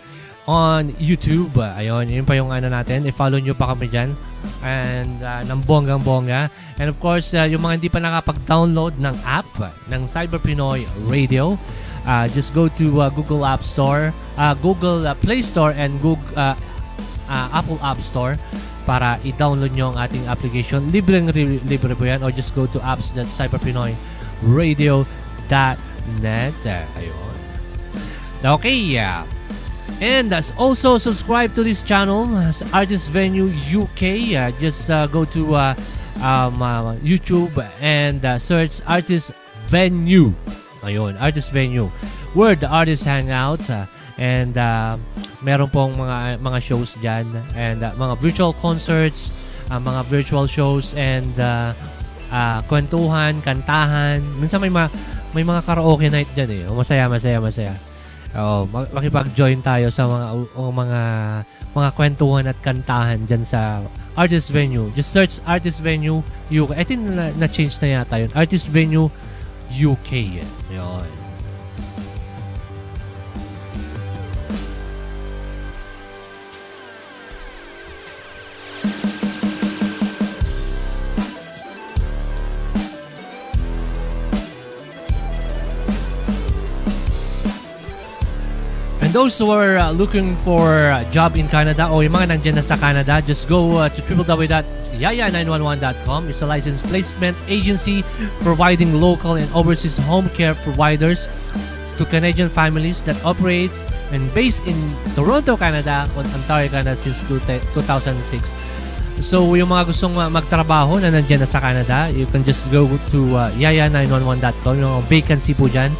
on YouTube. Uh, ayun, yun pa yung ano natin. I-follow nyo pa kami dyan. And uh, ng bonggang-bongga. And of course, uh, yung mga hindi pa nakapag-download ng app ng Cyber Pinoy Radio, uh, just go to uh, Google App Store, uh, Google uh, Play Store, and Google uh, uh, Apple App Store para i-download nyo ang ating application. Libreng ri- libre po yan or just go to apps.cyberpinoyradio.net. Ayun. Okay. And uh, also subscribe to this channel, uh, Artist Venue UK. Uh, just uh, go to uh, um, uh, YouTube and uh, search Artist Venue. Ayun, Artist Venue. Where the artists hang out. Uh, and uh, meron pong mga mga shows diyan and uh, mga virtual concerts, uh, mga virtual shows and uh, uh, kwentuhan, kantahan. Minsan may mga may mga karaoke night diyan eh. O, masaya, masaya, masaya. Oo, ma- makipag-join tayo sa mga o, mga mga kwentuhan at kantahan diyan sa Artist Venue. Just search Artist Venue UK. I think na, na-change na yata yun. Artist Venue UK. Yun. Those who are uh, looking for a job in Canada o yung mga nandyan na sa Canada, just go uh, to www.yaya911.com. It's a licensed placement agency providing local and overseas home care providers to Canadian families that operates and based in Toronto, Canada, on Ontario, Canada since two- 2006. So, yung mga gustong uh, magtrabaho na nandyan na sa Canada, you can just go to uh, yaya911.com, yung vacancy po dyan.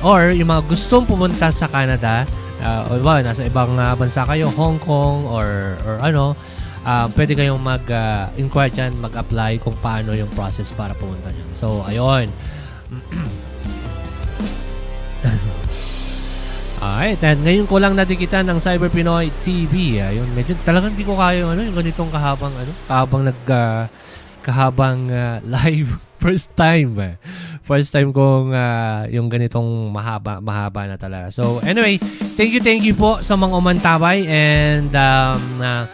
Or, yung mga gustong pumunta sa Canada, uh, o ba, nasa ibang uh, bansa kayo, Hong Kong, or, or ano, uh, pwede kayong mag-inquire dyan, mag-apply kung paano yung process para pumunta dyan. So, ayun. *clears throat* Alright, and ngayon ko lang nakikita ng Cyber Pinoy TV. Ayun, medyo talagang hindi ko kaya yung ano, yung ganitong kahabang ano, kahabang nag ah, kahabang ah, *laughs* live first time. eh. First time kong ah, yung ganitong mahaba mahaba na talaga. So, anyway, thank you thank you po sa mga umantabay and um, ah,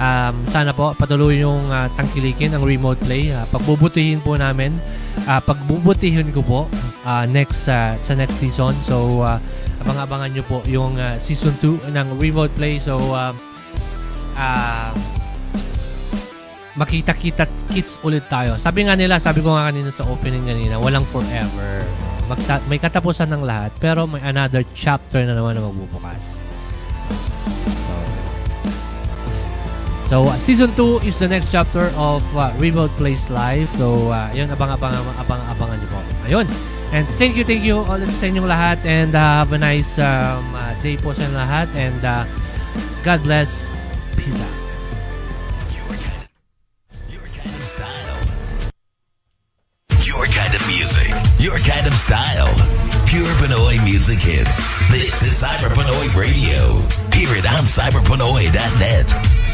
um, sana po patuloy yung ah, tangkilikin ang remote play. Ah, pagbubutihin po namin. Ah, pagbubutihin ko po ah, next ah, sa next season. So, ah, abang-abangan nyo po yung ah, season 2 ng remote play. So, ah, ah, makita-kita kits ulit tayo. Sabi nga nila, sabi ko nga kanina sa opening kanina, walang forever. Magta- may katapusan ng lahat, pero may another chapter na naman na magbubukas. So, uh, season 2 is the next chapter of uh, Remote Place Live. So, uh, yun, abang-abangan abang, abangan nyo po. Ayun. And thank you, thank you all sa inyong lahat. And uh, have a nice um, uh, day po sa lahat. And uh, God bless. Peace out. Your kind of style. Pure Pinoy music hits. This is Cyber Pinoy Radio. Hear it on cyberpinoy.net.